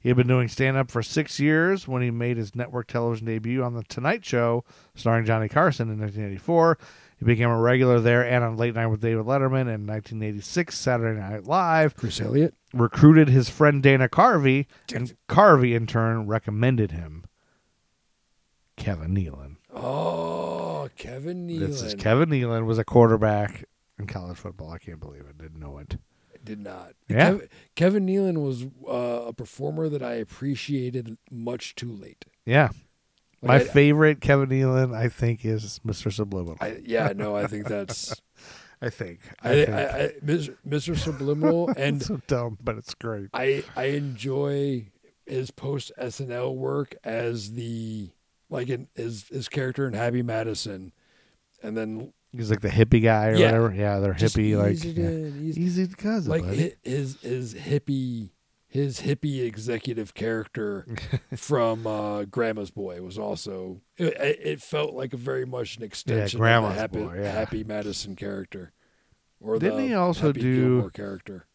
He had been doing stand up for six years when he made his network television debut on The Tonight Show, starring Johnny Carson in 1984. He became a regular there and on Late Night with David Letterman in 1986, Saturday Night Live Chris Elliott. recruited his friend Dana Carvey, and Carvey in turn recommended him. Kevin Nealon. Oh, Kevin Nealon. This is Kevin Nealon was a quarterback in college football. I can't believe it. Didn't know it. Did not. Yeah. Kev- Kevin Nealon was uh, a performer that I appreciated much too late. Yeah. Like, My I- favorite Kevin Nealon, I think, is Mr. Subliminal. I, I, yeah, no, I think that's think. I, I, think. I, I, Mr. Mr. Subliminal, and so dumb, but it's great. I I enjoy his post SNL work as the like in his his character in Happy Madison, and then He's like the hippie guy or Yeah. whatever. Yeah, they're just hippie, like easy yeah. to- easy- easy because like buddy. his his hippie his hippie executive character from uh, Grandma's Boy was also it, it felt like a very much an extension Grandma's of the Happy, Boy, yeah. Happy Madison character. Or Didn't the he also Happy do- Gilmore character?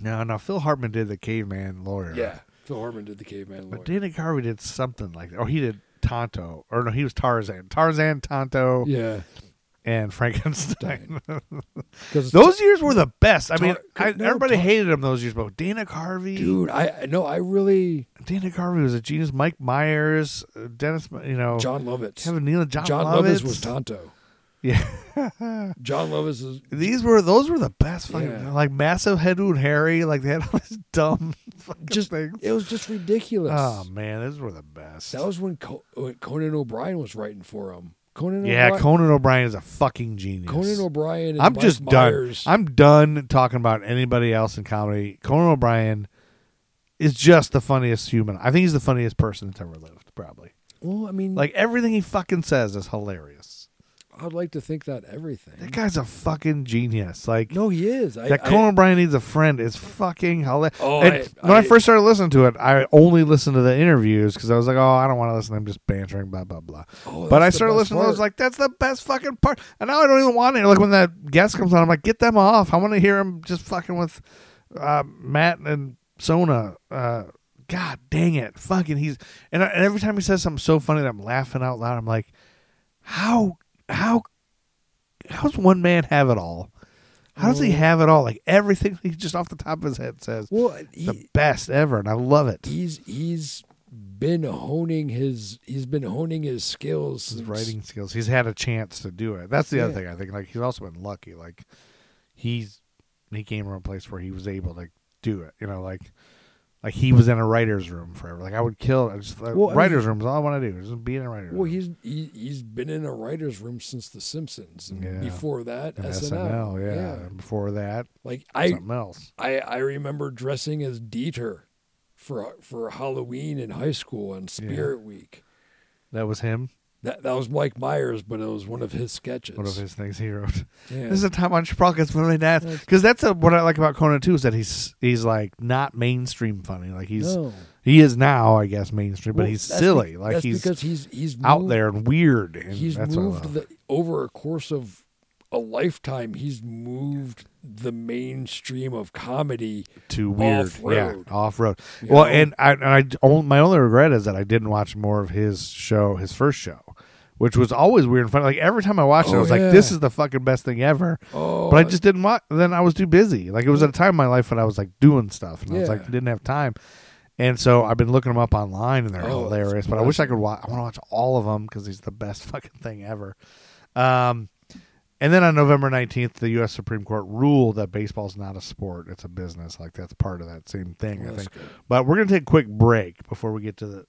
No, no. Phil Hartman did the caveman lawyer. Yeah, Phil Hartman did the caveman lawyer. But Dana Carvey did something like that. Or he did Tonto. Or no, he was Tarzan. Tarzan, Tonto, yeah, and Frankenstein. because those years were the best. I mean, Tar- I, no, everybody Tar- hated him those years, but Dana Carvey. dude, I I- no, I really Dana Carvey was a genius. Mike Myers, uh, Dennis, you know, Jon Lovitz. Kevin Nealon, John, Jon Lovitz. Lovitz was Tonto. Yeah. Jon Lovitz is These were those were the best fucking Yeah. like massive head wound Harry. Like they had all these dumb fucking just things. it was just ridiculous. Oh man, those were the best. That was when, Co- when Conan O'Brien was writing for him. Conan yeah, O'Brien, Conan O'Brien is a fucking genius. Conan O'Brien. And I'm Mike just Myers. done. I'm done talking about anybody else in comedy. Conan O'Brien is just the funniest human. I think he's the funniest person that's ever lived. Probably. well, I mean, Like everything he fucking says is hilarious. I'd like to think that everything. That guy's a fucking genius. Like no, he is. I, that Conan O'Brien needs a friend is fucking hilarious. Oh, I- when I, I- first started listening to it, I only listened to the interviews because I was like, oh, I don't want to listen to him just bantering, blah blah blah. Oh, but I started listening to those, part. like that's the best fucking part. And now I don't even want it. Like when that guest comes on, I'm like, get them off. I want to hear him just fucking with uh, Matt and Sona. Uh, God dang it, fucking he's and, I, and every time he says something so funny that I'm laughing out loud, I'm like, how how how does one man have it all? How does he have it all? Like everything he just off the top of his head says well, the best ever, and I love it. he's he's been honing his he's been honing his skills. his since- writing skills. He's had a chance to do it. That's the other Yeah. thing I think. Like he's also been lucky. Like he's he came from a place where he was able to do it. You know, like like he was in a writer's room forever. Like I would kill. I just like, Well, I mean- writer's room is all I want to do. Just be in a writer's Well, room. he's he, he's been in a writer's room since The Simpsons, and Yeah. before that, And SNL. yeah. And Before that, Like I, something else. I I remember dressing as Dieter for for Halloween in high school and Spirit Week. That was him. That that was Mike Myers, but it was one of his sketches. One of his things he wrote. Yeah. This is a time on when my dad. Because that's a, what I like about Conan too is that he's he's like not mainstream funny. Like he's no, he is now, I guess, mainstream, but he's silly. be- like that's he's because he's he's out moved- there and weird. And He's moved the over a course of a lifetime. He's moved the mainstream of comedy to weird. off-road. Yeah, off road. Well, know? and I, and I my only regret is that I didn't watch more of his show, his first show, which was always weird and fun. Like every time I watched it, I Oh, was like, "This is the fucking best thing ever." Oh, but I just didn't watch. Then I was too busy. Like it was at a time in my life when I was like doing stuff, and I was Yeah. like didn't have time. And so I've been looking them up online, and they're Oh, hilarious. But I wish I could watch. I want to watch all of them because he's the best fucking thing ever. Um, and then on November nineteenth, the U.S. Supreme Court ruled that baseball's not a sport; it's a business. Like that's part of that same thing, I think. good. But we're gonna take a quick break before we get to the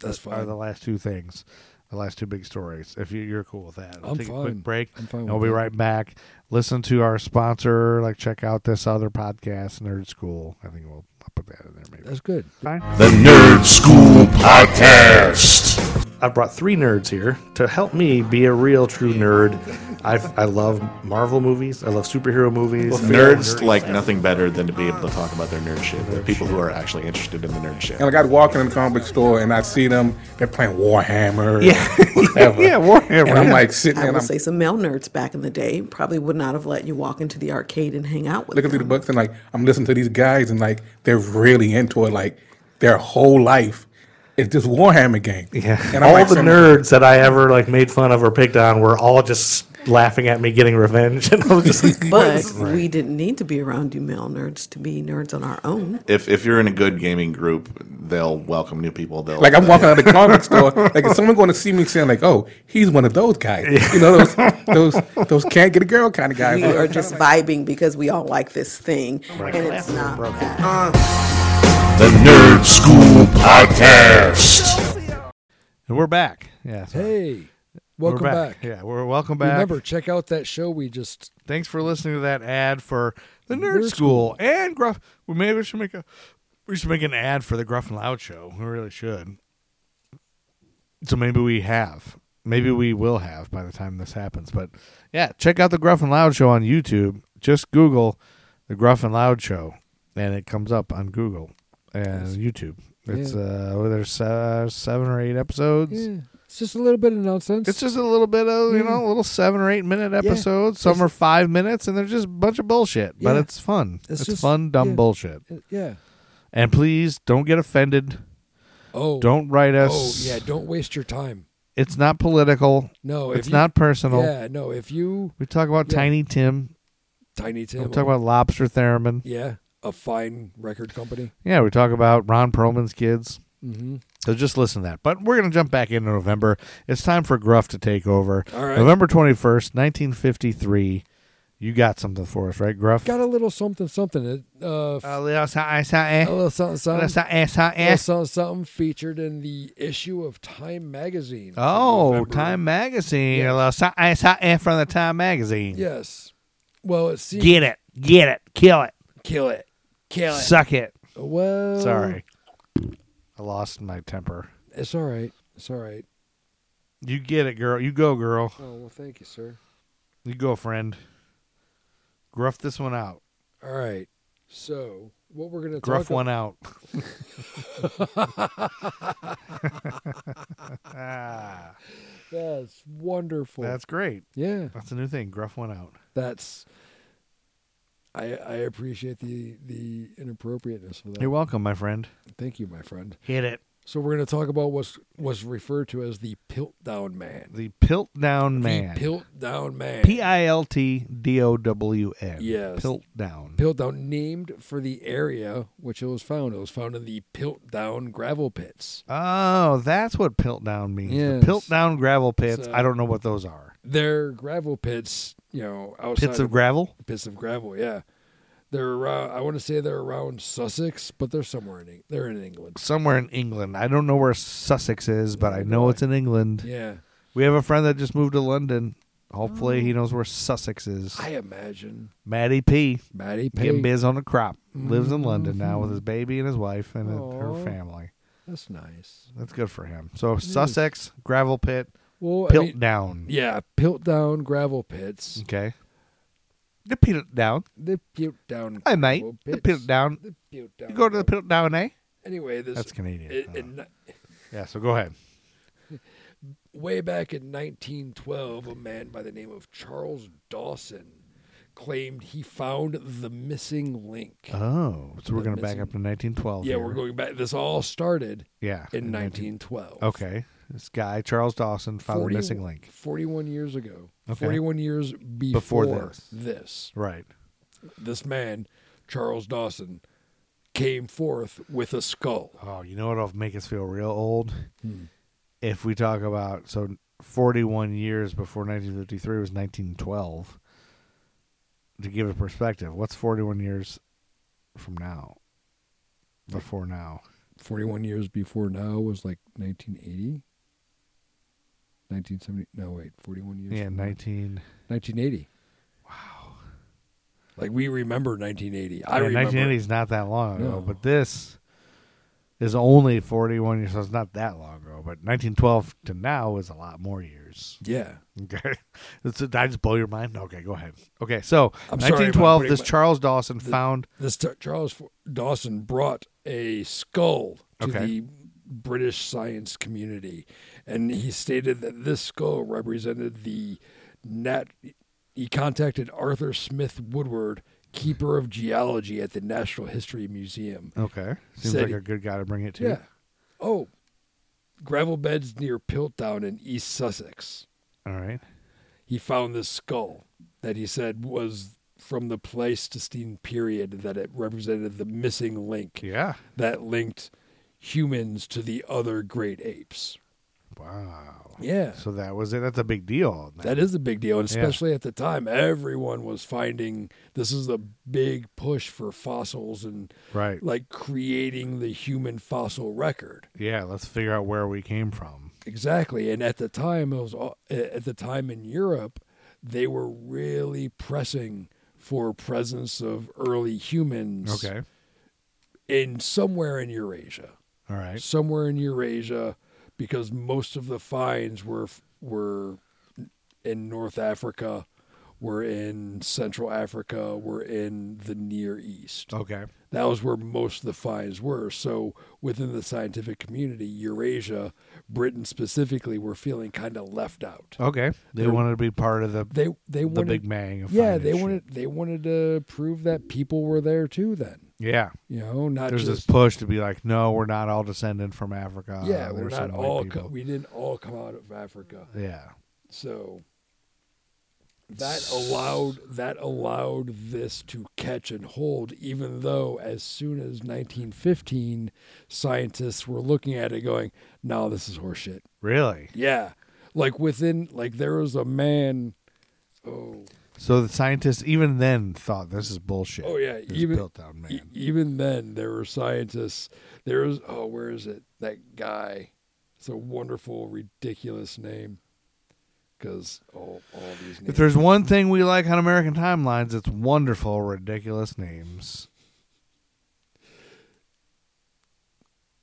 That's the, fine. the last two things, the last two big stories. If you, you're cool with that, we'll I'm take a quick break. I'm fine. And we'll be that. right back. Listen to our sponsor. Like check out this other podcast, Nerd School. I think we'll I'll put that in there maybe. That's good. Fine. The Nerd School Podcast. I've brought three nerds here to help me be a real true nerd. I I love Marvel movies. I love superhero movies. Nerds like nothing better than to be able to talk about their nerd shit. The people who are actually interested in the nerd shit. And like I'd walk in the comic book store and I'd see them, they're playing Warhammer. Yeah. whatever. yeah, Warhammer. And I'm like sitting there I and will I'm say some male nerds back in the day probably would not have let you walk into the arcade and hang out with looking through the them. books and like I'm listening to these guys and like they're really into it. Like their whole life is this Warhammer game. Yeah. And all like the nerds that I ever like made fun of or picked on were all just laughing at me getting revenge, and I was just like, But we didn't need to be around you male nerds to be nerds on our own. If if you're in a good gaming group, they'll welcome new people. They'll Like I'm walking out of the comic store, like is someone going to see me saying like, "Oh, he's one of those guys," you know, those those those can't get a girl kind of guys. We are just vibing because we all like this thing, and it's not that. The Nerd School Podcast. And we're back. Yeah. so Hey, we're welcome back. Yeah, we're welcome back. Remember, check out that show we just. Thanks for listening to that ad for the Nerd, Nerd School and Gruff. Well, maybe we should make a we should make an ad for the Gruff and Loud show. We really should. So maybe we have. Maybe we will have by the time this happens. But yeah, check out the Gruff and Loud show on YouTube. Just Google the Gruff and Loud show, and it comes up on Google and YouTube. It's uh, well, there's uh, seven or eight episodes. Yeah, it's just a little bit of nonsense. It's just a little bit of you Yeah. know, a little seven or eight minute episodes. Some are five minutes, and they're just a bunch of bullshit. But Yeah. it's fun. It's It's, just- fun, dumb yeah. bullshit. Yeah. And please don't get offended. Oh. Don't write us. Oh yeah. Don't waste your time. It's not political. No. if it's you- not personal. Yeah. No. If you We talk about Yeah. Tiny Tim. Tiny Tim. We talk about Lobster Theremin. yeah, a fine record company. Yeah, we talk about Ron Perlman's kids. Mm-hmm. So just listen to that. But we're going to jump back into November. It's time for Gruff to take over. All right. November 21st, 1953. You got something for us, right, Gruff? Got a little something, something. Uh, A little something, a something. little something, something. Little something, something. little something, something featured in the issue of Time magazine. Oh, Time Magazine. Yes. A little something, something from the Time Magazine. Yes. Well, it seems. Get it. Get it. Kill it. Kill it. Kill it. Suck it. Well. Sorry. I lost my temper. It's all right. It's all right. You get it, girl. You go, girl. Oh well, thank you, sir. You go, friend. Gruff this one out. All right. So what we're gonna Gruff talk one out. Ah, That's wonderful. that's great. yeah. That's a new thing. Gruff one out. That's. I I appreciate the the inappropriateness of that. You're welcome, my friend. Thank you, my friend. Hit it. So we're going to talk about what's what's referred to as the Piltdown Man. The Piltdown Man. The Piltdown Man. P I L T D O W N. Yes. Piltdown. Piltdown, named for the area which it was found. It was found in the Piltdown gravel pits. Oh, that's what Piltdown means. Yes. The Piltdown gravel pits. So- I don't know what those are. They're gravel pits, you know, outside Pits of gravel? pits of gravel. Yeah, They're around. I want to say they're around Sussex, but they're somewhere in they're in England. Somewhere in England. I don't know where Sussex is, but I know it's in England. Yeah, We have a friend that just moved to London. Hopefully, he mm. knows where Sussex is. I imagine Matty P. Matty Getting P. biz on the crop. Lives in London now with mm-hmm. his baby and his wife and Aw. her family. That's nice. That's good for him. So Sussex, gravel pit, Well, I mean, Piltdown. yeah, Piltdown gravel pits. Okay. The Piltdown. The Piltdown. Hi, mate. gravel The pits. Piltdown. The Piltdown. You go to the Piltdown, eh? Anyway, this That's Canadian. it- Oh. in- Yeah, so go ahead. way back in 1912, a man by the name of Charles Dawson claimed he found the missing link. Oh, so we're going to back up to 1912. yeah, here. we're going back. This all started Yeah. in 19 1912. Okay. This guy, Charles Dawson, found 40 the missing link. 41 years ago. Okay. 41 years before, Before this. this. Right. This man, Charles Dawson, came forth with a skull. Oh, you know what'll make us feel real old? Hmm. If we talk about, so 41 years before 1953 was 1912. To give a perspective, what's 41 years from now? Before now. 41 years before now was like 1980. 1970. No, wait. 41 years. Yeah, from 19. 1980. Wow. Like we remember 1980. I remember. 1980 is not that long ago, No. but this is only 41 years, so it's not that long ago. But 1912 to now is a lot more years. Yeah. Okay. It's, did I just blow your mind? Okay, go ahead. Okay, so I'm 1912, putting this my- Charles Dawson found. This t- Charles F- Dawson brought a skull to Okay. the British science community, and he stated that this skull represented the nat. He contacted Arthur Smith Woodward, keeper of geology at the National History Museum. Okay. Seems Said like he- a good guy to bring it to. Yeah. Oh, gravel beds near Piltdown in East Sussex. All right. he found this skull that he said was from the Pleistocene period that it represented the missing link Yeah. that linked humans to the other great apes. Wow. Yeah. So that was it. That's a big deal. That is a big deal, and Yeah. especially at the time, everyone was finding this is a big push for fossils and Right. like creating the human fossil record. Yeah, let's figure out where we came from. Exactly, and at the time, it was all- at the time in Europe, they were really pressing for presence of early humans. Okay. in somewhere in Eurasia, All right. somewhere in Eurasia, because most of the finds were were in North Africa, were in Central Africa, were in the Near East. Okay. That was where most of the finds were. So within the scientific community, Eurasia, Britain specifically, were feeling kind of left out. Okay. They They're- wanted to be part of the They they the wanted, Big Bang. Of yeah, they wanted they wanted to prove that people were there too. Then Yeah. you know, not There's just this push to be like, no, we're not all descended from Africa. yeah, we're not all co- we didn't all come out of Africa. yeah. So that allowed that allowed this to catch and hold even though as soon as 1915 scientists were looking at it going no this is horseshit Really? yeah like within like there was a man oh So the scientists even then thought this is bullshit. oh yeah This even built down man. e- even then there were scientists there was oh where is it that guy it's a wonderful ridiculous name because all, all these names if there's one thing we like on American Timelines, it's wonderful, ridiculous names.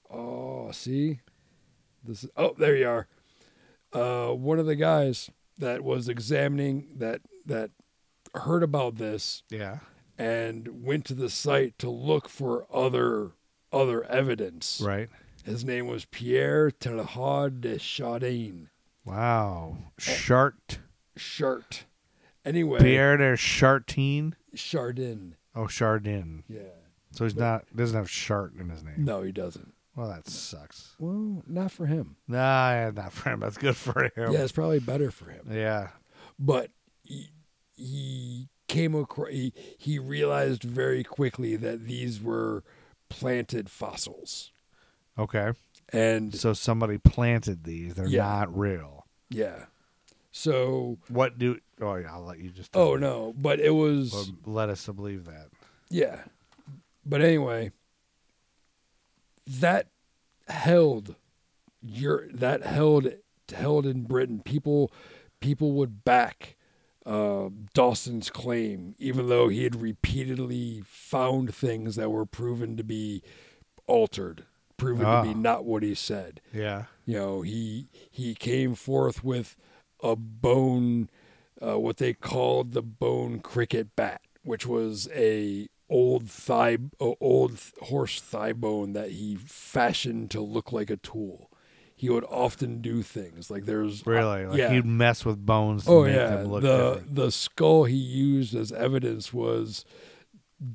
Oh, see, this is oh, there you are. Uh, one of the guys that was examining that that heard about this Yeah. and went to the site to look for other other evidence. Right. His name was Pierre Teilhard de Chardin. Wow. Eh. Chart. Chart. Anyway, Pierre de Chartine. Chardin. Oh, Chardin. Yeah. So he's not doesn't have Chart in his name. No, he doesn't. Well, that sucks. Well, not for him. Nah, not for him. That's good for him. Yeah, it's probably better for him. Yeah. but he, came across he, he realized very quickly that these were planted fossils Okay. and So somebody planted these. They're Yeah. not real. yeah so What do? Oh yeah, I'll let you just. oh no but it was Well, let us believe that. Yeah. But anyway, that held your that held held in Britain. People people would back uh, Dawson's claim, even though he had repeatedly found things that were proven to be altered, proven to Ah. be not what he said. Yeah. You know, he he came forth with a bone, uh, what they called the bone cricket bat, which was a old thigh, a old horse thigh bone that he fashioned to look like a tool. He would often do things like there's Really? Like yeah. he'd mess with bones to Oh make yeah, them look the different. the skull he used as evidence was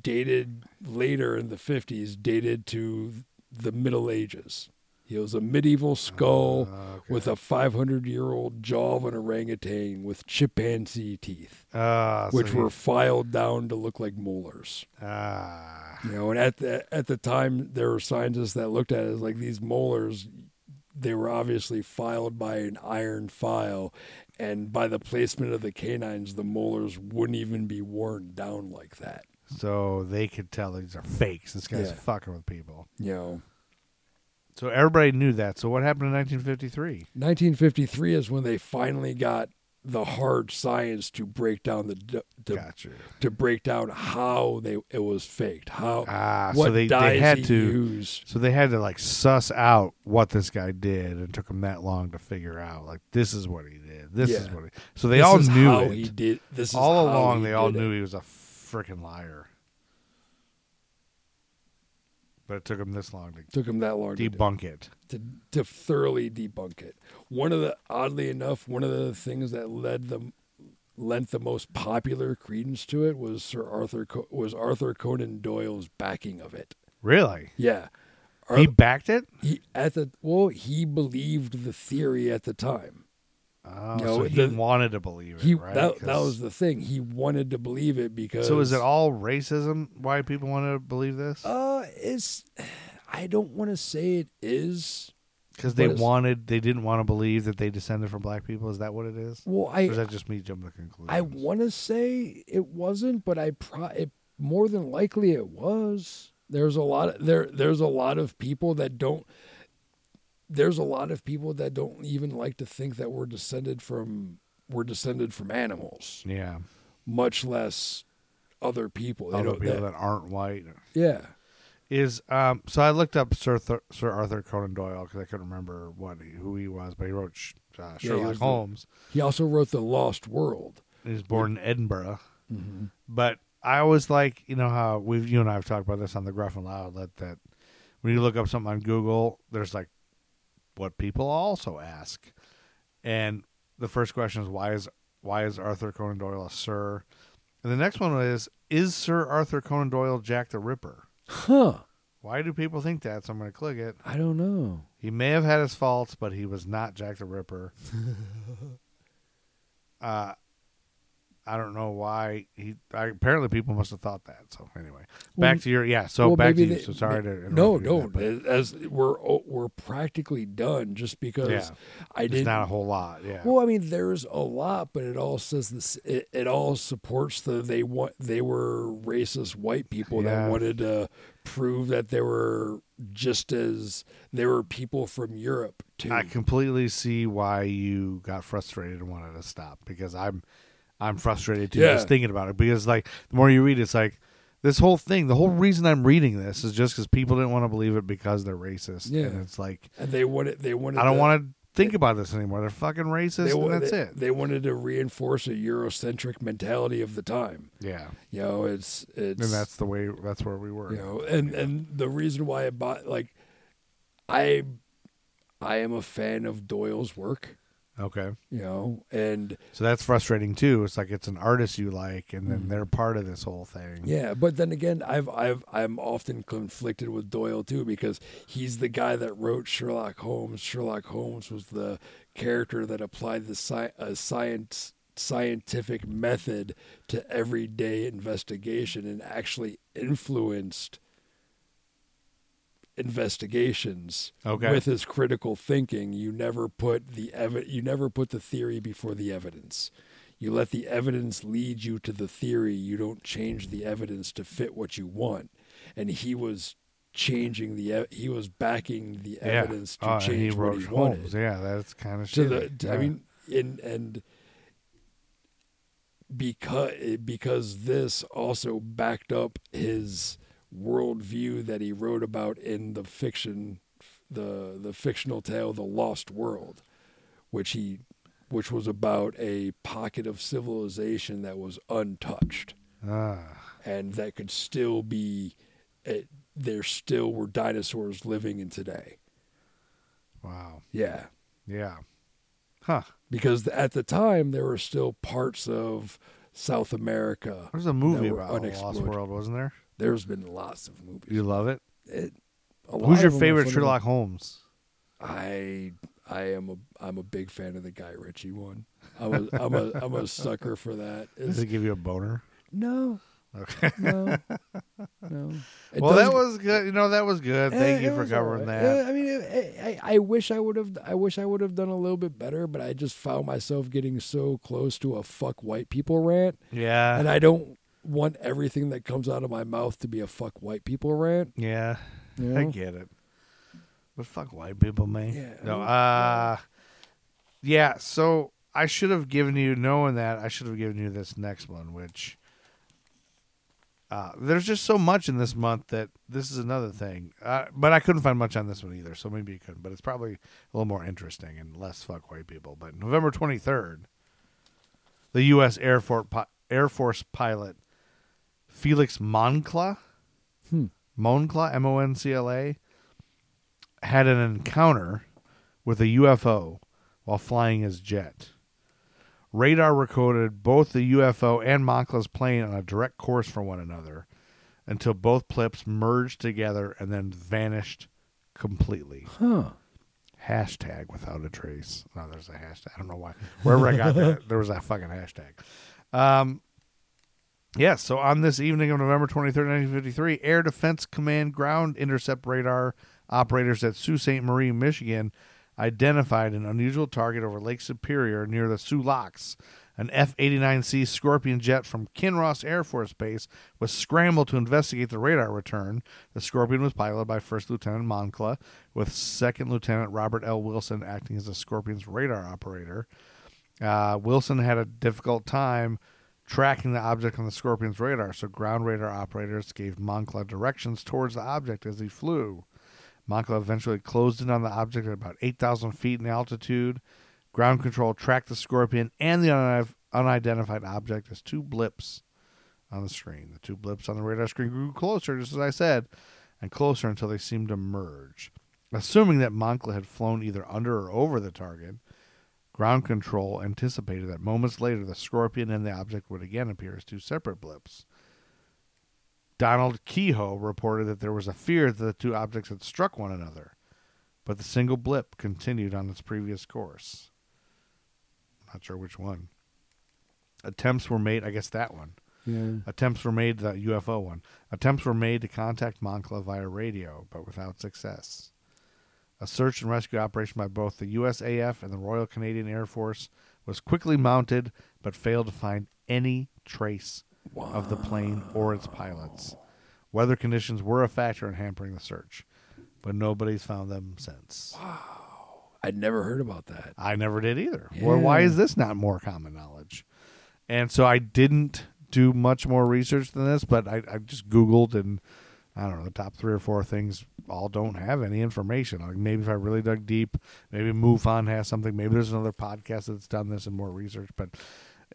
dated later in the fifties, dated to the Middle Ages. He was a medieval skull Ah, with a 500 year old jaw of an orangutan with chimpanzee teeth, Ah, so which he- were filed down to look like molars. Ah. You know, and at the at the time there were scientists that looked at it as like these molars, they were obviously filed by an iron file, and by the placement of the canines, the molars wouldn't even be worn down like that. So they could tell these are fakes. This guy's Yeah. fucking with people. You know, So everybody knew that. So what happened in 1953? 1953 is when they finally got the hard science to break down the to, Gotcha. to break down how they it was faked, how Ah, what so they, they had to. used. So they had to like suss out what this guy did, and took him that long to figure out. Like this is what he did. This is what he. So they This all knew it. he did. This is all along, he they all did it. knew he was a freaking liar. But it took him this long to Took him that long to do. debunk it. to to thoroughly debunk it. One of the oddly enough, one of the things that led them lent the most popular credence to it was Sir Arthur Co- was Arthur Conan Doyle's backing of it. Really? Yeah. Ar- He backed it. he at the well, he believed the theory at the time. Oh, No, so he the- wanted to believe it, He right? that, that was the thing. He wanted to believe it because So is it all racism? Why people want to believe this? Uh, it's I don't want to say it is. Because they wanted, they didn't want to believe that they descended from black people. Is that what it is? Well, or I is that just me jumping to conclusions? I want to say it wasn't, but I pro- it, more than likely it was. There's a lot of there. There's a lot of people that don't. There's a lot of people that don't even like to think that we're descended from we're descended from animals, yeah, much less other people. Other people that- that aren't white yeah, is um. So I looked up Sir Th- Sir Arthur Conan Doyle because I couldn't remember what he, who he was, but he wrote Sh- uh, Sherlock was the- Holmes. he also wrote the Lost World. He was born in Edinburgh, Mm-hmm. but I always like you know how we have you and I have talked about this on the Gruff and Loud that that when you look up something on Google, there's like what people also ask, and the first question is why is why is Arthur Conan Doyle a Sir, and the next one is is Sir Arthur Conan Doyle Jack the Ripper? Huh? Why do people think that? So I'm going to click it. I don't know. He may have had his faults, but he was not Jack the Ripper. uh, I don't know why he. I, apparently, people must have thought that. So anyway, back Well, to your yeah. So well, back to you. they- so sorry to interrupt No, no. that, As we're we're practically done, just because Yeah. I didn't. not a whole lot. Yeah. Well, I mean, there's a lot, but it all says this. It, it all supports the they want they were racist white people Yeah. that wanted to prove that they were just as they were people from Europe too. I completely see why you got frustrated and wanted to stop because I'm I'm frustrated too Yeah. just thinking about it because like the more you read it's like this whole thing the whole reason I'm reading this is just because people didn't want to believe it because they're racist Yeah. and it's like and they wanted they wanted. I don't want to think about this anymore they're fucking racist They, that's it they wanted to reinforce a Eurocentric mentality of the time. yeah You know, it's it's and that's the way that's where we were you know and and the reason why i bought like i i am a fan of doyle's work okay. You know and so that's frustrating too. It's like it's an artist you like and then they're part of this whole thing. Mm. yeah but then again i've i've i'm often conflicted with doyle too because he's the guy that wrote sherlock holmes. Sherlock holmes was the character that applied the sci- uh, science scientific method to everyday investigation and actually influenced investigations Okay. with his critical thinking you never put the evi- you never put the theory before the evidence You let the evidence lead you to the theory. You don't change the evidence to fit what you want. And he was changing the ev- he was backing the Yeah. evidence to Oh, and change he what he Holmes. wanted. Yeah, that's kind of To shitty. the to- I mean and and because because this also backed up his worldview that he wrote about in the fiction the the fictional tale the lost world which he which was about a pocket of civilization that was untouched Ah, and that could still be it, there still were dinosaurs living in today wow. yeah Yeah. Huh. because at the time there were still parts of South America. There's a movie about the Lost. World, wasn't there? There's been lots of movies. You love it. It, a lot Who's your of them are favorite. Sherlock Holmes? I I am a I'm a big fan of the Guy Ritchie one. I'm a I'm a I'm a sucker for that. Does it give you a boner? no, Okay. no, no. It well, that was good. You know, that was good. eh, Thank you it for covering alright. that. Eh, I mean, it- I, I I wish I would have I wish I would have done a little bit better, but I just found myself getting so close to a fuck white people rant. Yeah. and I don't want everything that comes out of my mouth to be a fuck white people rant. yeah. You I get it. But fuck white people, man. Yeah, No. Uh. Yeah. So I should have given you, knowing that, I should have given you this next one, which. Uh, there's just so much in this month that this is another thing. Uh, but I couldn't find much on this one either, so maybe you couldn't. But it's probably a little more interesting and less fuck white people. But November 23rd, the U.S. Air Force, pi- Air Force pilot Felix Moncla, Hmm. Moncla, M O N C L A, had an encounter with a UFO while flying his jet. Radar recorded both the UFO and Moncla's plane on a direct course for one another until both clips merged together and then vanished completely. Huh. Hashtag without a trace. No, there's a hashtag. I don't know why. Wherever I got that, there was that fucking hashtag. Um, yeah, so on this evening of November 23rd, 1953, Air Defense Command ground intercept radar operators at Sault Ste. Marie, Michigan, identified an unusual target over Lake Superior near the Soo Locks. An F 89C Scorpion jet from Kinross Air Force Base was scrambled to investigate the radar return. The Scorpion was piloted by First Lieutenant Moncla, with Second Lieutenant Robert L. Wilson acting as the Scorpion's radar operator. Uh, Wilson had a difficult time tracking the object on the Scorpion's radar, so ground radar operators gave Moncla directions towards the object as he flew. Moncla eventually closed in on the object at about 8,000 feet in altitude. Ground control tracked the Scorpion and the unidentified object as two blips on the screen. The two blips on the radar screen grew closer, just as I said, and closer until they seemed to merge. Assuming that Moncla had flown either under or over the target, ground control anticipated that moments later the Scorpion and the object would again appear as two separate blips. Donald Keyhoe reported that there was a fear that the two objects had struck one another, but the single blip continued on its previous course. Not sure which one. Attempts were made, I guess that one. Yeah. Attempts were made, the UFO one. Attempts were made to contact Moncla via radio, but without success. A search and rescue operation by both the USAF and the Royal Canadian Air Force was quickly mounted, but failed to find any trace of the plane or its pilots. Weather conditions were a factor in hampering the search, but nobody's found them since. Wow. I'd never heard about that. I never did either. Well, why is this not more common knowledge? And so I didn't do much more research than this, but I, I just Googled and I don't know, the top three or four things all don't have any information. Like maybe if I really dug deep, maybe MUFON has something. Maybe there's another podcast that's done this and more research, but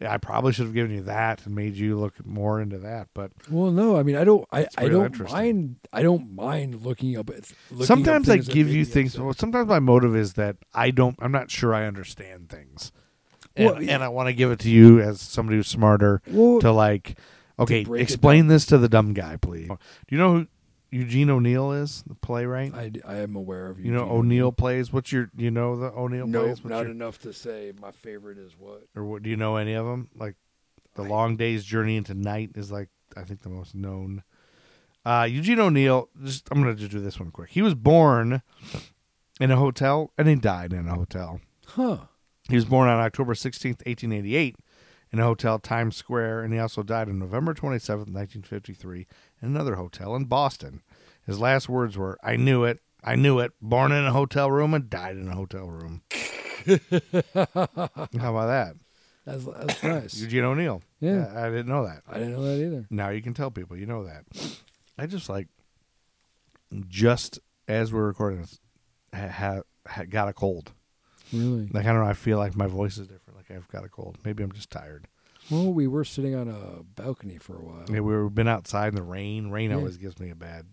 I probably should have given you that and made you look more into that. But Well, no, I mean, I don't, I, I don't mind, I don't mind looking up. at- Looking sometimes up I give you things. Well, sometimes my motive is that I don't. I'm not sure I understand things, and, Well, and I want to give it to you as somebody who's smarter Well, to like. Okay, explain this to the dumb guy, please. Do you know who Eugene O'Neill is? The playwright. I, I am aware of you You know O'Neill plays. What's your? You know the O'Neill No, plays. What's not your- enough to say my favorite is what. or what? Do you know any of them? Like the Long Day's Journey into Night is like I think the most known. Uh, Eugene O'Neill. Just I'm gonna just do this one quick. He was born in a hotel and he died in a hotel. Huh. He was born on October 16th, 1888, in a hotel Times Square, and he also died on November 27th, 1953, in another hotel in Boston. His last words were, I knew it. I knew it. Born in a hotel room and died in a hotel room. How about that? That's, that's nice. Eugene O'Neill. Yeah. I didn't know that. I didn't know that either. Now you can tell people you know that. I just like just as we're recording this, ha, ha, ha, got a cold. Really? Like I don't know. I feel like my voice is different. Like I've got a cold. Maybe I'm just tired. Well, we were sitting on a balcony for a while. Yeah, we've been outside in the rain. Rain Yeah. always gives me a bad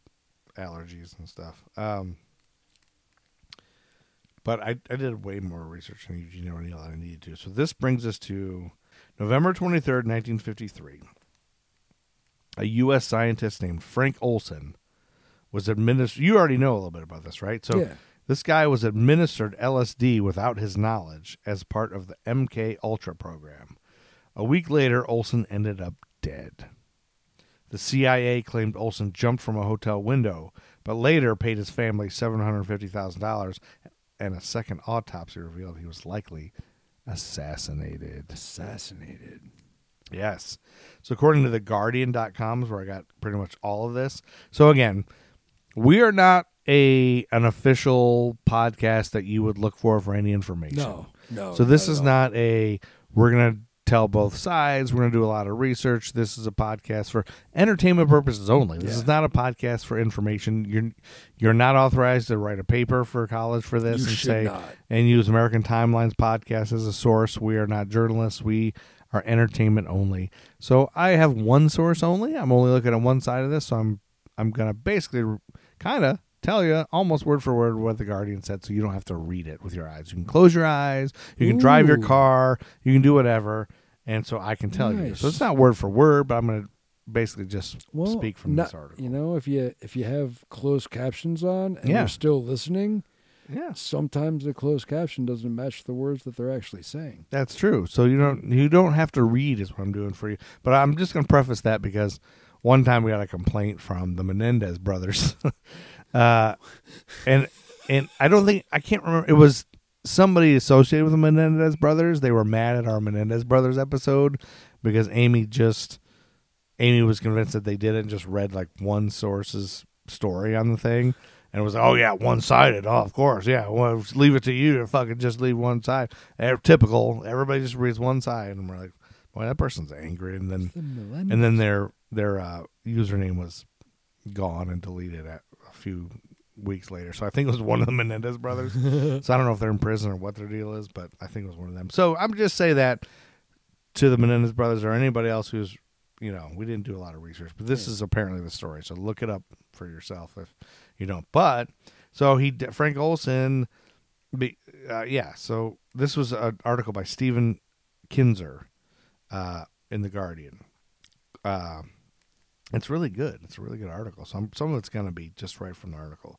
allergies and stuff. Um, but I, I did way more research on Eugene O'Neill than I needed to. So this brings us to November 23rd, 1953. A U.S. scientist named Frank Olson was administered. You already know a little bit about this, right? So Yeah. This guy was administered LSD without his knowledge as part of the MK Ultra program. A week later, Olson ended up dead. The CIA claimed Olson jumped from a hotel window, but later paid his family $750,000, and a second autopsy revealed he was likely assassinated. Assassinated. Yes. So according to the Guardian.com is where I got pretty much all of this. So again, we are not a an official podcast that you would look for for any information. No, no. So this not is not a we're going to tell both sides. We're going to do a lot of research. This is a podcast for entertainment purposes only. This is not a podcast for information. You're you're not authorized to write a paper for college for this You and say not. and use American Timelines podcast as a source. We are not journalists. We are entertainment only. So I have one source only. I'm only looking at one side of this. So I'm I'm gonna basically kind of tell you almost word for word what the Guardian said, so you don't have to read it with your eyes. You can close your eyes. You can drive your car. You can do whatever, and so I can tell you. So it's not word for word, but I'm gonna basically just well, speak from not- this article. You know, if you if you have closed captions on and Yeah. you're still listening, yeah, sometimes the closed caption doesn't match the words that they're actually saying. That's true. So you don't you don't have to read is what I'm doing for you. But I'm just going to preface that because one time we got a complaint from the Menendez brothers, uh, and and I don't think I can't remember it was somebody associated with the Menendez brothers. They were mad at our Menendez brothers episode because Amy just Amy was convinced that they did it and just read like one source's story on the thing. And it was, oh yeah, one sided. Oh, of course, yeah. Well, leave it to you to fucking just leave one side. Eh, typical. Everybody just reads one side, and we're like, boy, that person's angry. And then, and then their their uh, username was gone and deleted at a few weeks later. So I think it was one of the Menendez brothers. so I don't know if they're in prison or what their deal is, but I think it was one of them. So I'm just say that to the Menendez brothers or anybody else who's, you know, we didn't do a lot of research, but this is apparently the story. So look it up for yourself if you don't. But so he Frank Olson, be, uh, yeah. So this was an article by Stephen Kinzer uh, in the Guardian. Uh, it's really good. It's a really good article. Some some of it's going to be just right from the article.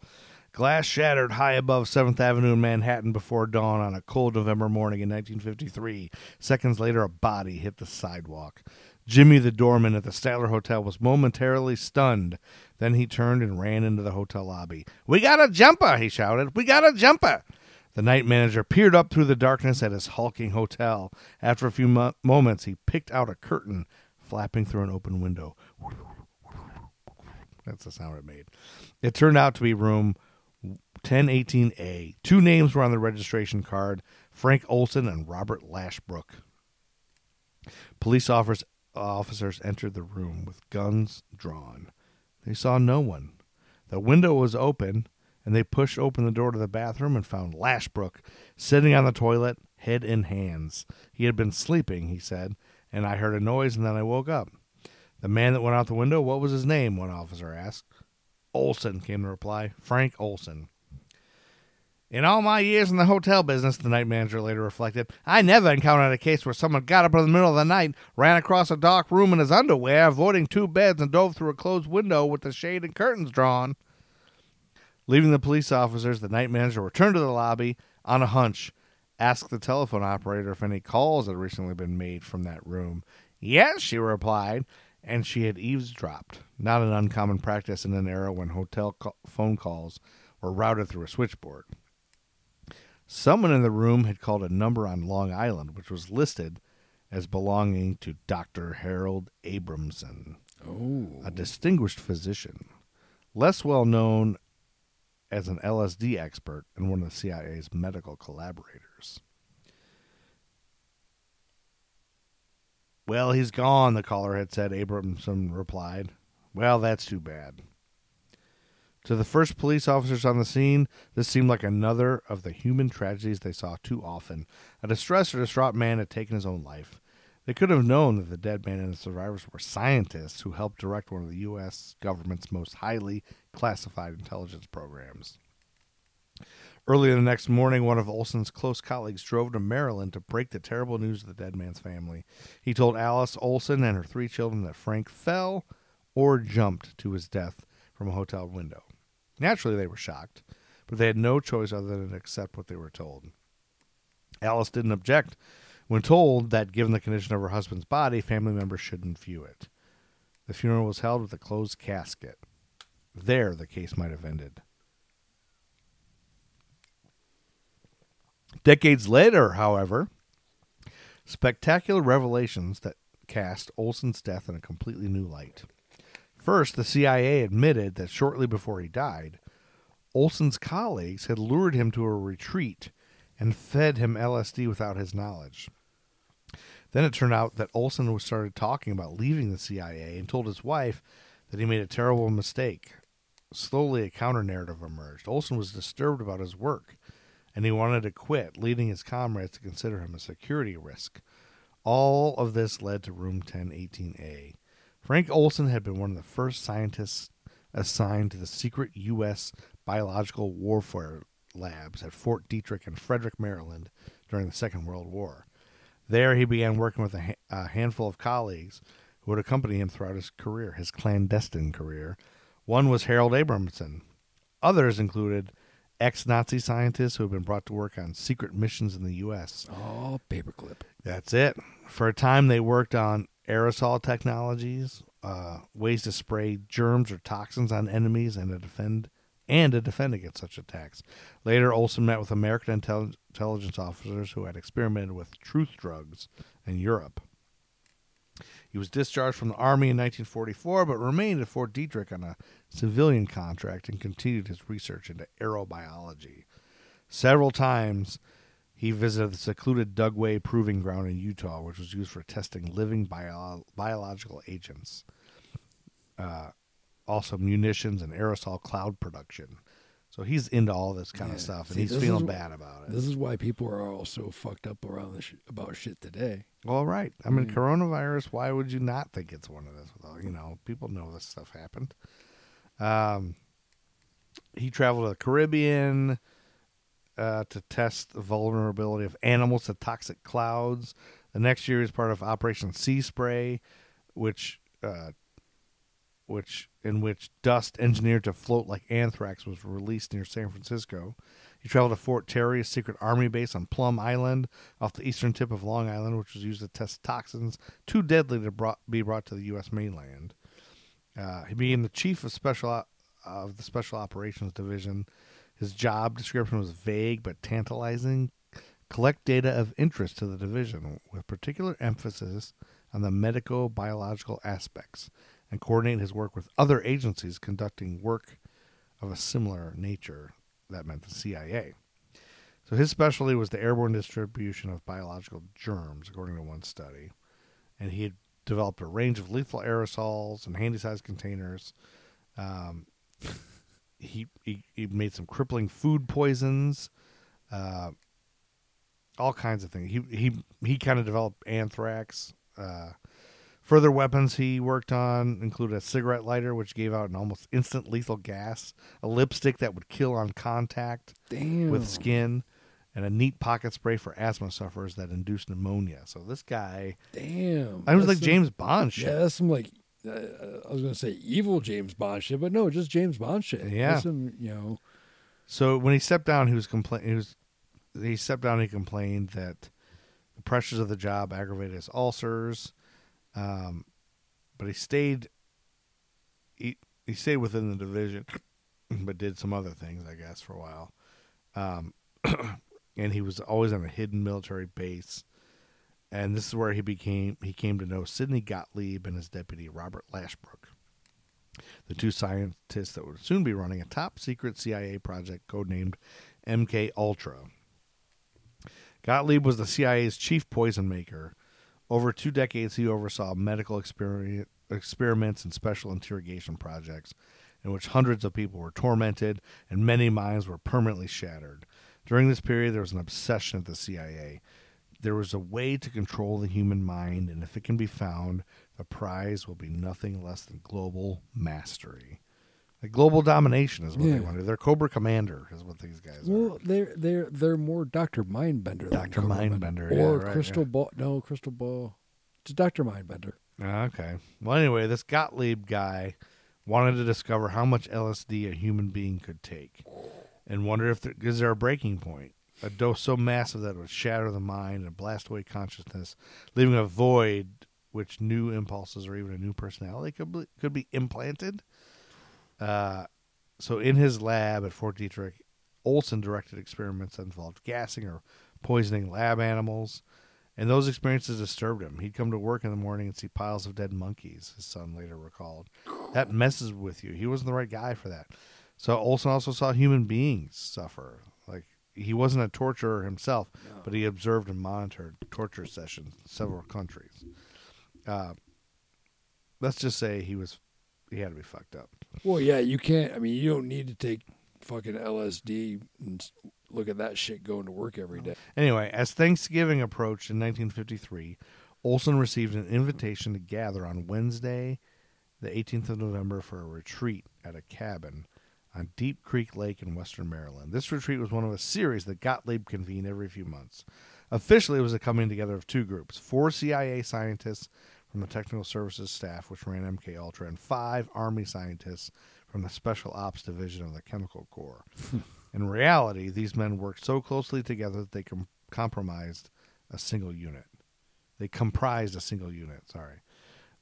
Glass shattered high above 7th Avenue in Manhattan before dawn on a cold November morning in 1953. Seconds later, a body hit the sidewalk. Jimmy, the doorman at the Statler Hotel, was momentarily stunned. Then he turned and ran into the hotel lobby. We got a jumper, he shouted. We got a jumper. The night manager peered up through the darkness at his hulking hotel. After a few mo- moments, he picked out a curtain flapping through an open window. That's the sound it made. It turned out to be room 1018A. Two names were on the registration card Frank Olson and Robert Lashbrook. Police officers, officers entered the room with guns drawn. They saw no one. The window was open, and they pushed open the door to the bathroom and found Lashbrook sitting on the toilet, head in hands. He had been sleeping, he said, and I heard a noise and then I woke up. The man that went out the window, what was his name? One officer asked. Olson came the reply. Frank Olson. In all my years in the hotel business, the night manager later reflected, I never encountered a case where someone got up in the middle of the night, ran across a dark room in his underwear, avoiding two beds, and dove through a closed window with the shade and curtains drawn. Leaving the police officers, the night manager returned to the lobby on a hunch, asked the telephone operator if any calls had recently been made from that room. Yes, she replied, and she had eavesdropped, not an uncommon practice in an era when hotel phone calls were routed through a switchboard. Someone in the room had called a number on Long Island, which was listed as belonging to Dr. Harold Abramson, Oh, a distinguished physician, less well known as an LSD expert and one of the CIA's medical collaborators. Well, he's gone, the caller had said. Abramson replied. Well, that's too bad. To the first police officers on the scene, this seemed like another of the human tragedies they saw too often. A distressed or distraught man had taken his own life. They could have known that the dead man and the survivors were scientists who helped direct one of the U.S. government's most highly classified intelligence programs. Early the next morning, one of Olson's close colleagues drove to Maryland to break the terrible news to the dead man's family. He told Alice Olson and her three children that Frank fell or jumped to his death from a hotel window. Naturally, they were shocked, but they had no choice other than to accept what they were told. Alice didn't object when told that, given the condition of her husband's body, family members shouldn't view it. The funeral was held with a closed casket. There, the case might have ended. Decades later, however, spectacular revelations that cast Olson's death in a completely new light. First, the CIA admitted that shortly before he died, Olson's colleagues had lured him to a retreat and fed him LSD without his knowledge. Then it turned out that Olson started talking about leaving the CIA and told his wife that he made a terrible mistake. Slowly, a counter narrative emerged. Olson was disturbed about his work and he wanted to quit, leading his comrades to consider him a security risk. All of this led to Room 1018A. Frank Olson had been one of the first scientists assigned to the secret U.S. biological warfare labs at Fort Detrick in Frederick, Maryland during the Second World War. There, he began working with a, ha- a handful of colleagues who would accompany him throughout his career, his clandestine career. One was Harold Abramson. Others included ex Nazi scientists who had been brought to work on secret missions in the U.S. oh, paperclip. That's it. For a time, they worked on aerosol technologies, uh, ways to spray germs or toxins on enemies, and to defend and to defend against such attacks. Later, Olson met with American intel- intelligence officers who had experimented with truth drugs in Europe. He was discharged from the Army in 1944, but remained at Fort Detrick on a civilian contract and continued his research into aerobiology. Several times, he visited the secluded Dugway Proving Ground in Utah, which was used for testing living bio- biological agents, uh, also munitions and aerosol cloud production. So he's into all this kind Yeah. of stuff, and See, he's feeling is- bad about it. This is why people are all so fucked up around the sh- about shit today. All right. I mean, coronavirus. Why would you not think it's one of this? Well, you know, people know this stuff happened. Um, he traveled to the Caribbean uh, to test the vulnerability of animals to toxic clouds. The next year, was part of Operation Sea Spray, which, uh, which in which dust engineered to float like anthrax was released near San Francisco. He traveled to Fort Terry, a secret army base on Plum Island, off the eastern tip of Long Island, which was used to test toxins too deadly to brought, be brought to the U.S. mainland. Uh, he became the chief of special o- of the Special Operations Division. His job description was vague but tantalizing. Collect data of interest to the division, with particular emphasis on the medico-biological aspects, and coordinate his work with other agencies conducting work of a similar nature. That meant the CIA. So his specialty was the airborne distribution of biological germs, according to one study. And he had developed a range of lethal aerosols and handy-sized containers. Um, he, he he made some crippling food poisons, uh, all kinds of things. He he he kind of developed anthrax. Uh, further weapons he worked on included a cigarette lighter, which gave out an almost instant lethal gas, a lipstick that would kill on contact Damn. with skin, and a neat pocket spray for asthma sufferers that induced pneumonia. So this guy, Damn. I was like some- James Bond shit. Yeah, that's some like uh, I was gonna say evil James Bond shit, but no, just James Bond shit. Yeah. That's some, you know. So when he stepped down, he was complaining. He was he stepped down. He complained that the pressures of the job aggravated his ulcers, um, but he stayed. He he stayed within the division, but did some other things, I guess, for a while. Um, and he was always on a hidden military base. and this is where he became he came to know Sidney Gottlieb and his deputy Robert Lashbrook, the two scientists that would soon be running a top secret CIA project codenamed MK Ultra. Gottlieb was the CIA's chief poison maker. Over two decades, he oversaw medical exper- experiments and special interrogation projects in which hundreds of people were tormented and many minds were permanently shattered. During this period, there was an obsession at the CIA. There was a way to control the human mind, and if it can be found, the prize will be nothing less than global mastery. Like global domination is what Yeah. they wanted. They're Cobra Commander is what these guys are. Well, they're they're they're more Doctor Mindbender. Cobra Mindbender, Bender. yeah, or right, Crystal yeah. Ball. No, Crystal Ball. It's Doctor Mindbender. Ah, Okay. Well, anyway, this Gottlieb guy wanted to discover how much LSD a human being could take, and wondered if there is there a breaking point, a dose so massive that it would shatter the mind and blast away consciousness, leaving a void which new impulses or even a new personality could be, could be implanted. Uh, so in his lab at Fort Detrick, Olson directed experiments that involved gassing or poisoning lab animals. And those experiences disturbed him. He'd come to work in the morning and see piles of dead monkeys, his son later recalled. That messes with you. He wasn't the right guy for that. So Olson also saw human beings suffer. Like he wasn't a torturer himself, but he observed and monitored torture sessions in several countries. Uh, let's just say he was he had to be fucked up. Well, yeah, you can't. I mean, you don't need to take fucking LSD and look at that shit going to work every day. Anyway, as Thanksgiving approached in 1953, Olson received an invitation to gather on Wednesday, the 18th of November, for a retreat at a cabin on Deep Creek Lake in western Maryland. This retreat was one of a series that Gottlieb convened every few months. Officially, it was a coming together of two groups four CIA scientists from the technical services staff, which ran MK Ultra, and five Army scientists from the Special Ops Division of the Chemical Corps. In reality, these men worked so closely together that they com- compromised a single unit. They comprised a single unit, sorry.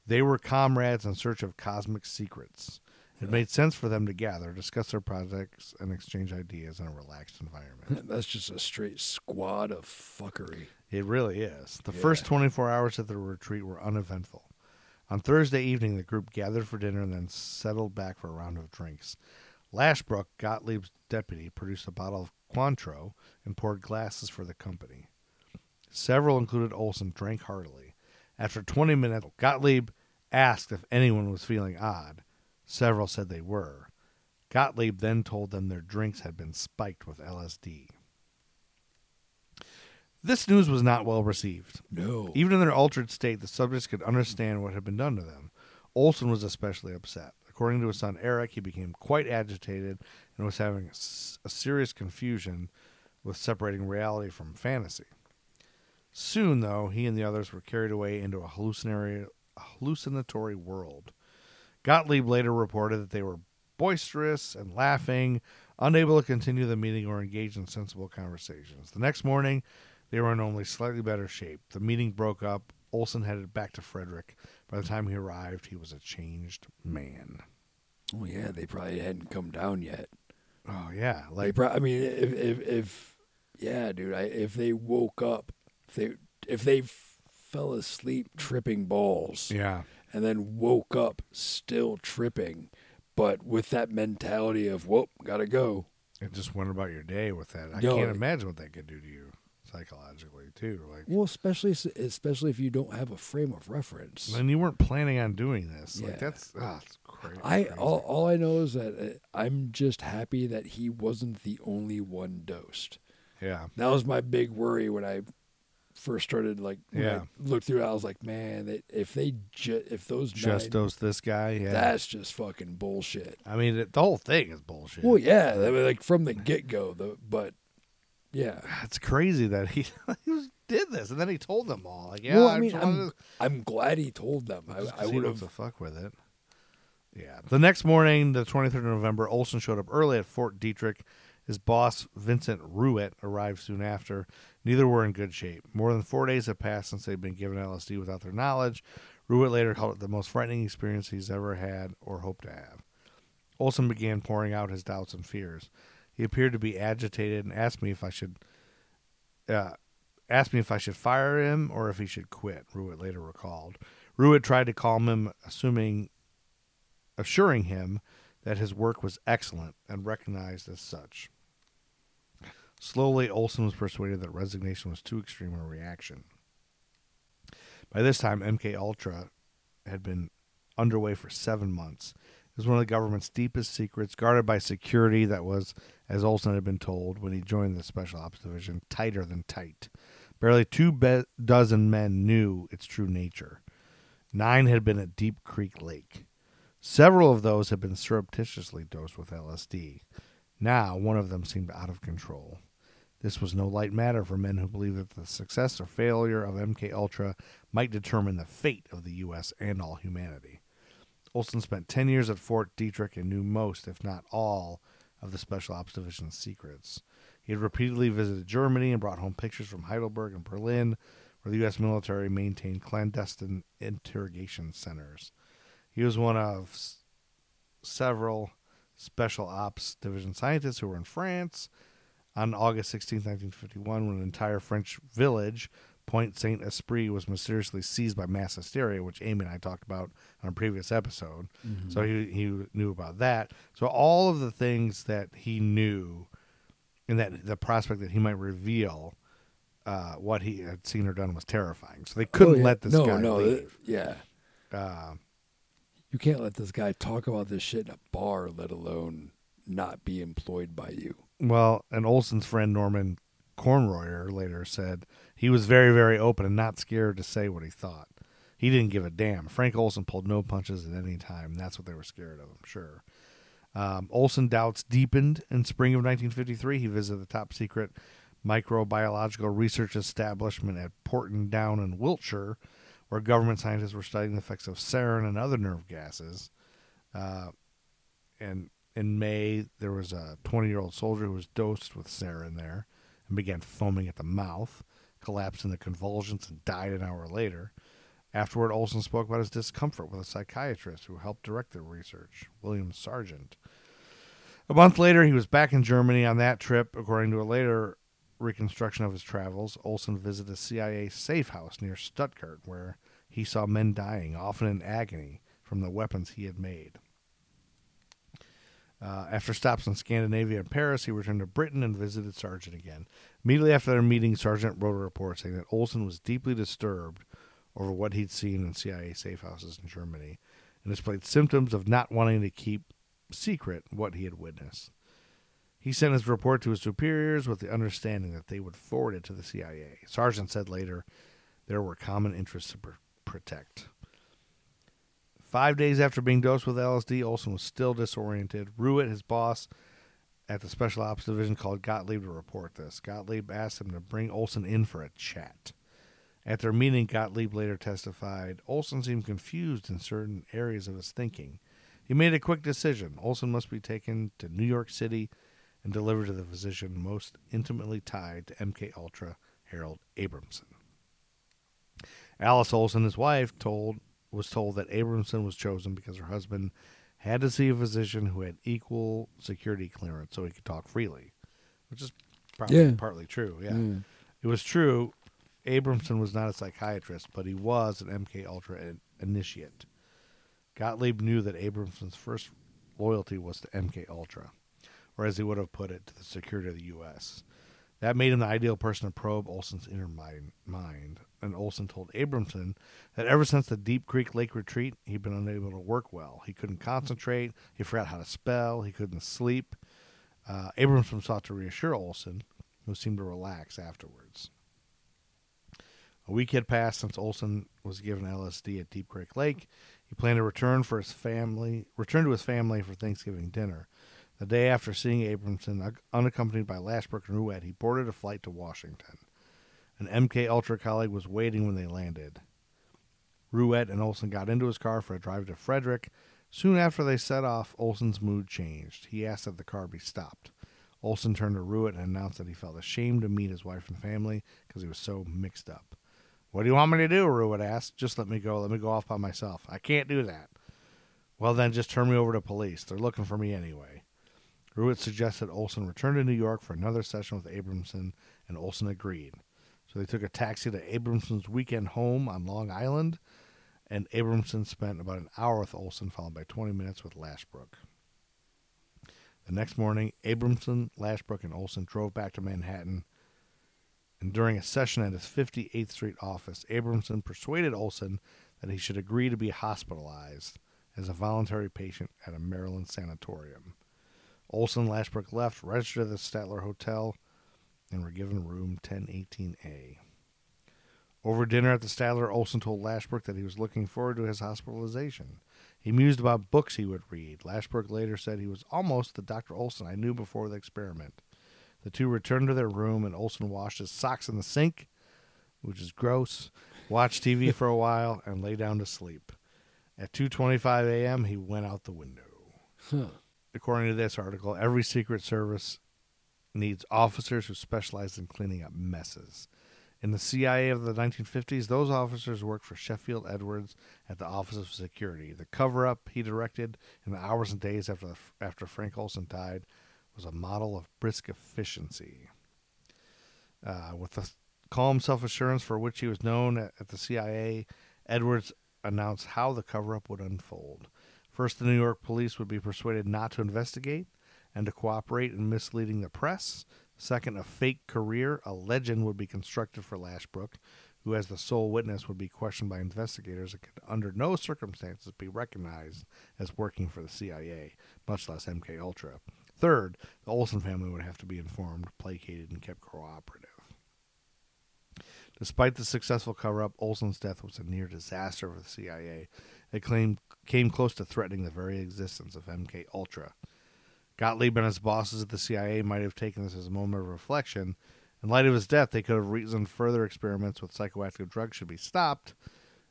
They were comrades in search of cosmic secrets. It made sense for them to gather, discuss their projects, and exchange ideas in a relaxed environment. That's just a straight squad of fuckery. It really is. The first 24 hours of the retreat were uneventful. On Thursday evening, the group gathered for dinner and then settled back for a round of drinks. Lashbrook, Gottlieb's deputy, produced a bottle of Cointreau and poured glasses for the company. Several, included Olson, drank heartily. After 20 minutes, Gottlieb asked if anyone was feeling odd. Several said they were. Gottlieb then told them their drinks had been spiked with LSD. This news was not well received. No. Even in their altered state, the subjects could understand what had been done to them. Olson was especially upset. According to his son Eric, he became quite agitated and was having a, s- a serious confusion with separating reality from fantasy. Soon, though, he and the others were carried away into a hallucinatory, hallucinatory world. Gottlieb later reported that they were boisterous and laughing, unable to continue the meeting or engage in sensible conversations. The next morning, they were in only slightly better shape. The meeting broke up. Olson headed back to Frederick. By the time he arrived, he was a changed man. Oh yeah, they probably hadn't come down yet. Oh yeah, like pro- I mean, if if, if yeah, dude, I, if they woke up, if they if they f- fell asleep tripping balls, yeah, and then woke up still tripping, but with that mentality of whoop, gotta go. and just went about your day with that. I No. can't imagine what that could do to you psychologically too. Like, Well, especially especially if you don't have a frame of reference. and you weren't planning on doing this. Yeah. Like that's ah, it's crazy. I all, all I know is that uh, I'm just happy that he wasn't the only one dosed. yeah, That was my big worry when I first started. Like, Yeah. Looked through, I was like, man, they, if they ju- if those just nine, this guy. Yeah, that's just fucking bullshit. I mean, it, the whole thing is bullshit. Well, yeah, I mean, like from the get go, the but yeah. it's crazy that he, he was, did this, and then he told them all. Like, yeah, well, I mean, I'm, to- I'm glad he told them. I, I would have. the fuck with it. Yeah. The next morning, the 23rd of November, Olson showed up early at Fort Detrick. His boss, Vincent Ruwet, arrived soon after. Neither were in good shape. More than four days had passed since they'd been given LSD without their knowledge. Ruwet later called it the most frightening experience he's ever had or hoped to have. Olson began pouring out his doubts and fears. He appeared to be agitated and asked me if I should uh, asked me if I should fire him or if he should quit, Ruwet later recalled. Ruwet tried to calm him, assuming assuring him that his work was excellent and recognized as such. Slowly, Olson was persuaded that resignation was too extreme a reaction. By this time, MK Ultra had been underway for seven months. It was one of the government's deepest secrets, guarded by security that was, as Olson had been told when he joined the Special Ops Division, tighter than tight. Barely two be- dozen men knew its true nature. Nine had been at Deep Creek Lake. Several of those had been surreptitiously dosed with LSD. Now, one of them seemed out of control. This was no light matter for men who believed that the success or failure of MK Ultra might determine the fate of the U.S. and all humanity. Olson spent 10 years at Fort Detrick and knew most, if not all, of the Special Ops Division's secrets. He had repeatedly visited Germany and brought home pictures from Heidelberg and Berlin, where the U.S. military maintained clandestine interrogation centers. He was one of s- several Special Ops Division scientists who were in France on August 16, 1951, when an entire French village, Point Saint Esprit, was mysteriously seized by mass hysteria, which Amy and I talked about on a previous episode. So he, he knew about that. So all of the things that he knew, and that the prospect that he might reveal uh, what he had seen or done was terrifying. So they couldn't Oh, yeah. let this no, guy no, leave. yeah. Uh, You can't let this guy talk about this shit in a bar, let alone not be employed by you. Well, and Olson's friend Norman Cournoyer later said he was very, very open and not scared to say what he thought. He didn't give a damn. Frank Olson pulled no punches at any time. That's what they were scared of, I'm sure. Um, Olson doubts deepened in spring of 1953. He visited the top secret microbiological research establishment at Porton Down in Wiltshire, where government scientists were studying the effects of sarin and other nerve gases. Uh, and in May, there was a 20 year old soldier who was dosed with sarin there and began foaming at the mouth, collapsed into convulsions, and died an hour later. Afterward, Olson spoke about his discomfort with a psychiatrist who helped direct the research, William Sargant. A month later, he was back in Germany on that trip. According to a later reconstruction of his travels, Olson visited a CIA safe house near Stuttgart where he saw men dying, often in agony, from the weapons he had made. Uh, after stops in Scandinavia and Paris, he returned to Britain and visited Sargant again. Immediately after their meeting, Sargant wrote a report saying that Olson was deeply disturbed over what he'd seen in CIA safe houses in Germany and displayed symptoms of not wanting to keep secret what he had witnessed. He sent his report to his superiors with the understanding that they would forward it to the CIA. Sargant said later there were common interests to pr- protect. Five days after being dosed with LSD, Olson was still disoriented. Ruwet, his boss at the Special Ops Division, called Gottlieb to report this. Gottlieb asked him to bring Olson in for a chat. At their meeting, Gottlieb later testified Olson seemed confused in certain areas of his thinking. He made a quick decision. Olson must be taken to New York City and delivered to the physician most intimately tied to MK Ultra, Harold Abramson. Alice Olson, his wife, told was told that Abramson was chosen because her husband had to see a physician who had equal security clearance so he could talk freely, which is probably Yeah. partly true. Yeah, Mm. it was true. Abramson was not a psychiatrist, but he was an MK Ultra in- initiate. Gottlieb knew that Abramson's first loyalty was to MK Ultra, or as he would have put it, to the security of the U.S. That made him the ideal person to probe Olson's inner mind. mind. And Olson told Abramson that ever since the Deep Creek Lake retreat, he'd been unable to work well. He couldn't concentrate. He forgot how to spell. He couldn't sleep. Uh, Abramson sought to reassure Olson, who seemed to relax afterwards. A week had passed since Olson was given LSD at Deep Creek Lake. He planned to return for his family, return to his family for Thanksgiving dinner. The day after seeing Abramson, unaccompanied by Lashbrook and Ruwet, he boarded a flight to Washington. An MK Ultra colleague was waiting when they landed. Ruwet and Olson got into his car for a drive to Frederick. Soon after they set off, Olson's mood changed. He asked that the car be stopped. Olson turned to Ruwet and announced that he felt ashamed to meet his wife and family because he was so mixed up. What do you want me to do? Ruwet asked. Just let me go. Let me go off by myself. I can't do that. Well, then just turn me over to police. They're looking for me anyway. Ruwet suggested Olson return to New York for another session with Abramson, and Olson agreed. So they took a taxi to Abramson's weekend home on Long Island, and Abramson spent about an hour with Olson, followed by 20 minutes with Lashbrook. The next morning, Abramson, Lashbrook, and Olson drove back to Manhattan. And during a session at his 58th Street office, Abramson persuaded Olson that he should agree to be hospitalized as a voluntary patient at a Maryland sanatorium. Olson Lashbrook left, registered at the Statler Hotel, and were given room 1018A. Over dinner at the Statler, Olson told Lashbrook that he was looking forward to his hospitalization. He mused about books he would read. Lashbrook later said he was almost the Dr. Olson I knew before the experiment. The two returned to their room, and Olson washed his socks in the sink, which is gross, watched TV for a while, and lay down to sleep. At 2:25 a.m., he went out the window. According to this article, every Secret Service needs officers who specialize in cleaning up messes. In the CIA of the 1950s, those officers worked for Sheffield Edwards at the Office of Security. The cover up he directed in the hours and days after, the, after Frank Olson died was a model of brisk efficiency. Uh, with the calm self assurance for which he was known at, at the CIA, Edwards announced how the cover up would unfold. First, the New York police would be persuaded not to investigate and to cooperate in misleading the press. Second, a fake career, a legend would be constructed for Lashbrook, who, as the sole witness, would be questioned by investigators and could, under no circumstances, be recognized as working for the CIA, much less MK Ultra. Third, the Olson family would have to be informed, placated, and kept cooperative. Despite the successful cover up, Olson's death was a near disaster for the CIA. It claimed, came close to threatening the very existence of MK Ultra. Gottlieb and his bosses at the CIA might have taken this as a moment of reflection. In light of his death, they could have reasoned further experiments with psychoactive drugs should be stopped,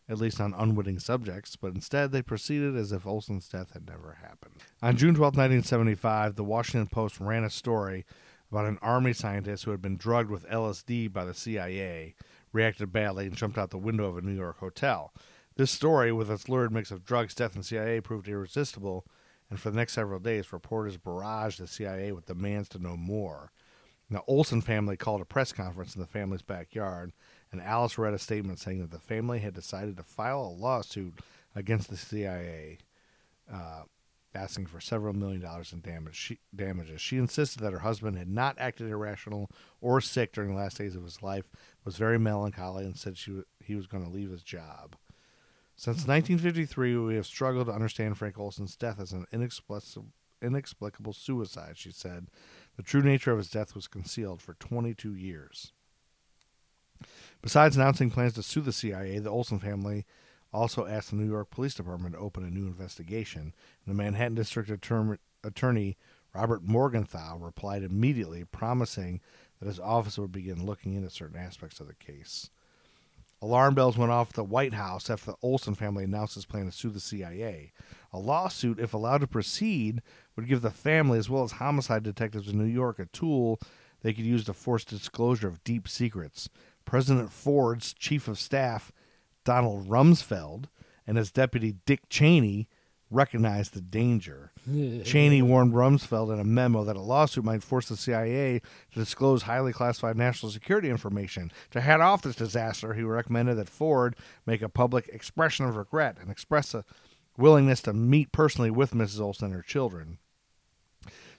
at least on unwitting subjects, but instead they proceeded as if Olson's death had never happened. On June 12, 1975, the Washington Post ran a story about an army scientist who had been drugged with LSD by the CIA, reacted badly, and jumped out the window of a New York hotel. This story, with its lurid mix of drugs, death, and CIA, proved irresistible, and for the next several days, reporters barraged the CIA with demands to know more. The Olson family called a press conference in the family's backyard, and Alice read a statement saying that the family had decided to file a lawsuit against the CIA, uh, asking for several million dollars in damage she, damages. She insisted that her husband had not acted irrational or sick during the last days of his life, was very melancholy, and said she he was going to leave his job. Since 1953, we have struggled to understand Frank Olson's death as an inexplicable, inexplicable suicide, she said. The true nature of his death was concealed for 22 years. Besides announcing plans to sue the CIA, the Olson family also asked the New York Police Department to open a new investigation. And the Manhattan District Attorney, Attorney Robert Morgenthau replied immediately, promising that his office would begin looking into certain aspects of the case. Alarm bells went off at the White House after the Olson family announced its plan to sue the CIA. A lawsuit, if allowed to proceed, would give the family, as well as homicide detectives in New York, a tool they could use to force disclosure of deep secrets. President Ford's chief of staff, Donald Rumsfeld, and his deputy, Dick Cheney, recognized the danger. Cheney warned Rumsfeld in a memo that a lawsuit might force the CIA to disclose highly classified national security information. To head off this disaster, he recommended that Ford make a public expression of regret and express a willingness to meet personally with Mrs. Olson and her children.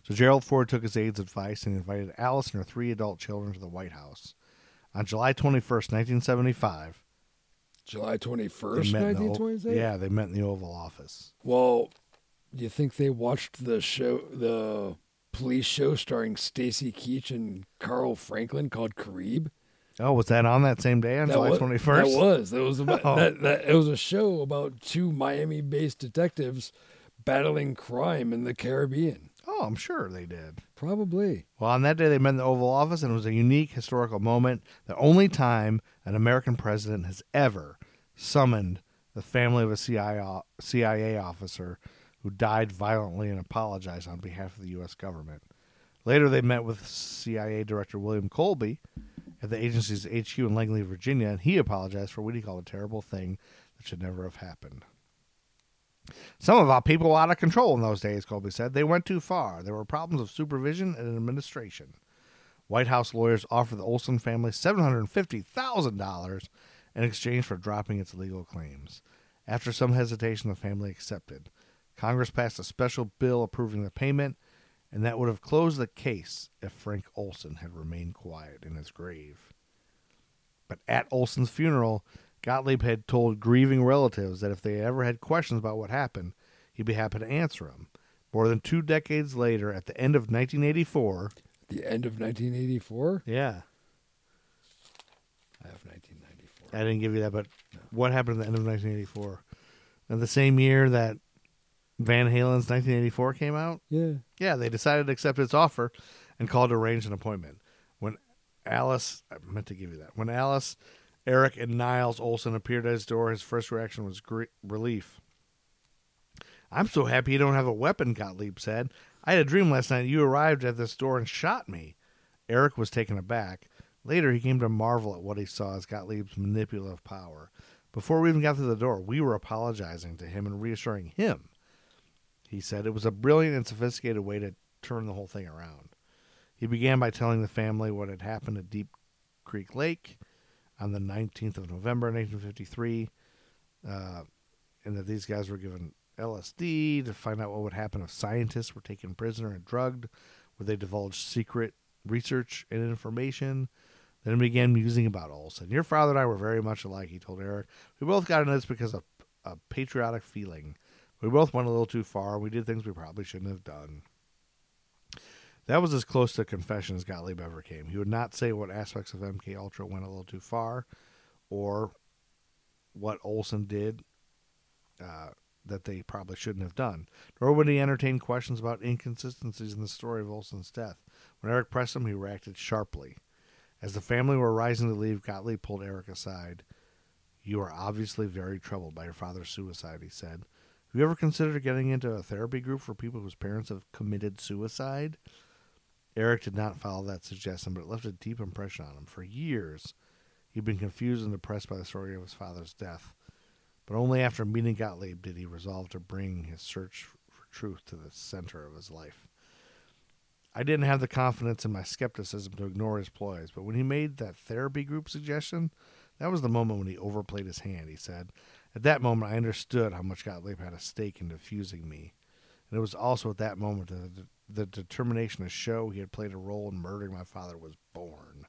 So Gerald Ford took his aide's advice and invited Alice and her three adult children to the White House. On July 21st, 1975, July 21st, met the yeah, they met in the Oval Office. Well, do you think they watched the show, the police show starring Stacy Keach and Carl Franklin called Caribe? Oh, was that on that same day on July was, 21st? That was. That was about, Oh. that, that, it was a show about two Miami-based detectives battling crime in the Caribbean. Oh, I'm sure they did. Probably. Well, on that day, they met in the Oval Office, and it was a unique historical moment. The only time an American president has ever summoned the family of a CIA, CIA officer who died violently and apologized on behalf of the U.S. government. Later, they met with CIA Director William Colby at the agency's HQ in Langley, Virginia, and he apologized for what he called a terrible thing that should never have happened. Some of our people were out of control in those days, Colby said. They went too far. There were problems of supervision and administration. White House lawyers offered the Olson family $750,000 in exchange for dropping its legal claims. After some hesitation, the family accepted. Congress passed a special bill approving the payment, and that would have closed the case if Frank Olson had remained quiet in his grave. But at Olson's funeral, Gottlieb had told grieving relatives that if they ever had questions about what happened, he'd be happy to answer them. More than two decades later, at the end of 1984, The end of 1984. yeah, I have 1994. I didn't give you that, but what happened at the end of 1984? And the same year that Van Halen's 1984 came out, Yeah. yeah, they decided to accept its offer and called to arrange an appointment. When Alice, I meant to give you that. When Alice, Eric, and Niles Olson appeared at his door, his first reaction was gr- relief. I'm so happy you don't have a weapon, Gottlieb said. I had a dream last night you arrived at this door and shot me. Eric was taken aback. Later, he came to marvel at what he saw as Gottlieb's manipulative power. Before we even got through the door, we were apologizing to him and reassuring him. He said it was a brilliant and sophisticated way to turn the whole thing around. He began by telling the family what had happened at Deep Creek Lake on the 19th of November, 1953, uh, and that these guys were given LSD to find out what would happen if scientists were taken prisoner and drugged, Would they divulge secret research and information. Then he began musing about Olson. Your father and I were very much alike, he told Eric. We both got into this because of a patriotic feeling. We both went a little too far. We did things we probably shouldn't have done. That was as close to confession as Gottlieb ever came. He would not say what aspects of MK Ultra went a little too far, or what Olson did uh, that they probably shouldn't have done. Nor would he entertain questions about inconsistencies in the story of Olson's death. When Eric pressed him, he reacted sharply. As the family were rising to leave, Gottlieb pulled Eric aside. You are obviously very troubled by your father's suicide, he said. Have you ever considered getting into a therapy group for people whose parents have committed suicide? Eric did not follow that suggestion, but it left a deep impression on him. For years, he'd been confused and depressed by the story of his father's death. But only after meeting Gottlieb did he resolve to bring his search for truth to the center of his life. I didn't have the confidence in my skepticism to ignore his ploys, but when he made that therapy group suggestion, that was the moment when he overplayed his hand, he said. At that moment, I understood how much Gottlieb had a stake in defusing me. And it was also at that moment that the, determination to show he had played a role in murdering my father was born.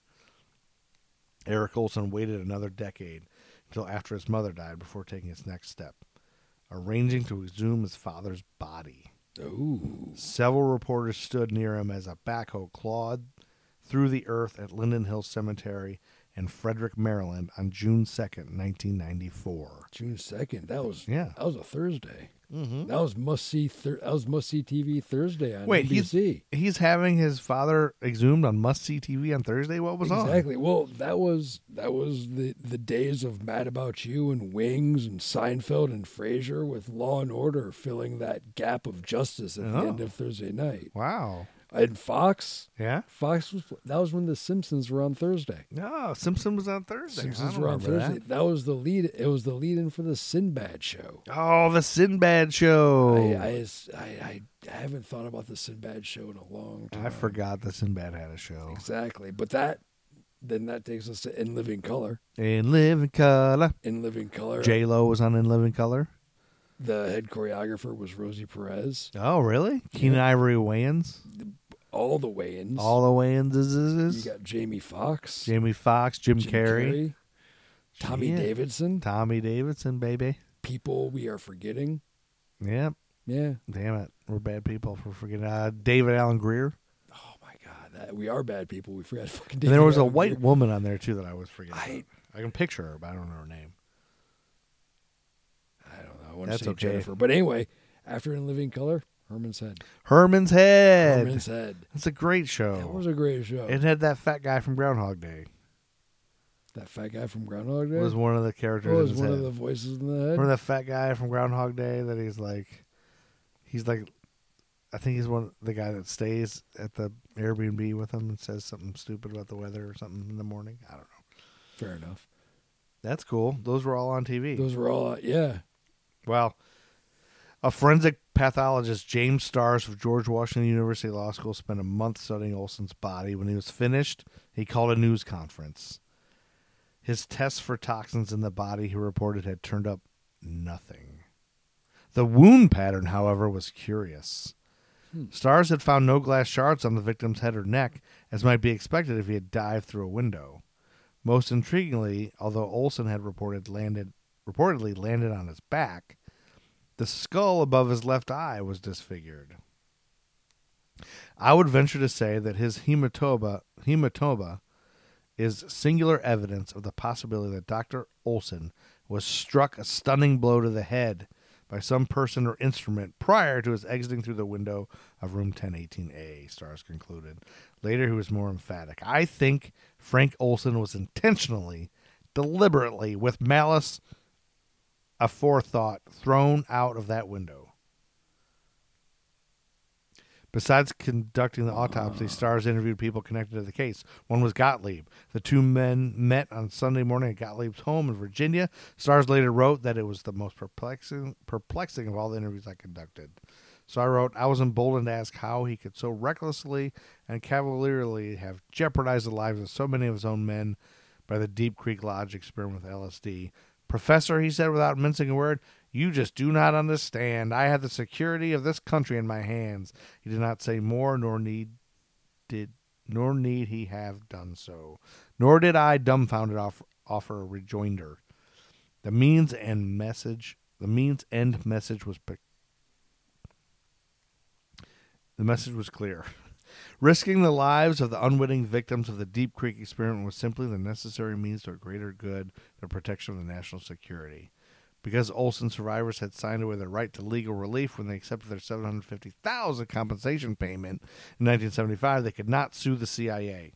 Eric Olson waited another decade until after his mother died before taking his next step, arranging to exhume his father's body. Ooh. Several reporters stood near him as a backhoe clawed through the earth at Linden Hill Cemetery in Frederick, Maryland on June 2nd, 1994. June second. That was Yeah. That was a Thursday. Mm-hmm. That was must see. Thir- that was must see TV Thursday on Wait, he's, NBC. he's having his father exhumed on must see TV on Thursday? What was on? Exactly. Well, that was that was the the days of Mad About You and Wings and Seinfeld and Frasier with Law and Order filling that gap of justice at Oh. the end of Thursday night. Wow. And Fox, Yeah? Fox was that was when the Simpsons were on Thursday. No, Simpson was on Thursday. Simpsons were on Thursday. That. was the lead. It was the lead in for the Sinbad show. Oh, the Sinbad show. I, I, I, I I haven't thought about the Sinbad show in a long time. I forgot the Sinbad had a show. exactly, but that then that takes us to In Living Color. In Living Color. In Living Color, J Lo was on In Living Color. the head choreographer was Rosie Perez. Oh, really? Keenen Ivory Wayans. All the Wayans. All the Wayans. Is, is, is. you got Jamie Foxx, Jamie Foxx, Jim, Jim Carrey, Tommy Yeah. Davidson. Tommy Davidson, baby. People we are forgetting. Yep. Yeah. Damn it. We're bad people for forgetting. Uh, David Alan Grier. Oh my God, that, we are bad people. We forgot fucking. And there was a white Allen woman on there, too, that I was forgetting. I- I can picture her, but I don't know her name. I don't know. I want That's to say okay. Jennifer, but anyway, after In Living Color, Herman's Head. Herman's Head. Herman's Head. That's a great show. It was a great show. it had that fat guy from Groundhog Day. that fat guy from Groundhog Day Was one of the characters. Oh, was in his one head. of the voices in the head. Remember that fat guy from Groundhog Day that he's like, he's like, I think he's one the guy that stays at the Airbnb with him and says something stupid about the weather or something in the morning. I don't know. Fair enough. That's cool. Those were all on TV. Those were all, yeah. well, A forensic pathologist, James Starrs of George Washington University Law School, spent a month studying Olson's body. When he was finished, he called a news conference. His tests for toxins in the body, he reported, had turned up nothing. The wound pattern, however, was curious. Hmm. Starrs had found no glass shards on the victim's head or neck, as might be expected if he had dived through a window. Most intriguingly, although Olson had reported landed reportedly landed on his back, the skull above his left eye was disfigured. I would venture to say that his hematoma, hematoma is singular evidence of the possibility that Dr. Olson was struck a stunning blow to the head by some person or instrument prior to his exiting through the window of room 1018A, Starrs concluded. Later, he was more emphatic. I think Frank Olson was intentionally, deliberately, with malice aforethought, thrown out of that window. Besides conducting the autopsy, ah. Starrs interviewed people connected to the case. One was Gottlieb. The two men met on Sunday morning at Gottlieb's home in Virginia. Starrs later wrote that it was the most perplexing, perplexing of all the interviews I conducted. So I wrote, I was emboldened to ask how he could so recklessly and cavalierly have jeopardized the lives of so many of his own men by the Deep Creek Lodge experiment with LSD. Professor, he said without mincing a word, you just do not understand. I have the security of this country in my hands. He did not say more, nor need did nor need he have done so. Nor did I, dumbfounded, offer, offer a rejoinder. The means and message, the means end message was pe- the message was clear. Risking the lives of the unwitting victims of the Deep Creek experiment was simply the necessary means to a greater good, the protection of the national security. Because Olson survivors had signed away their right to legal relief when they accepted their 750000 compensation payment in 1975, they could not sue the CIA.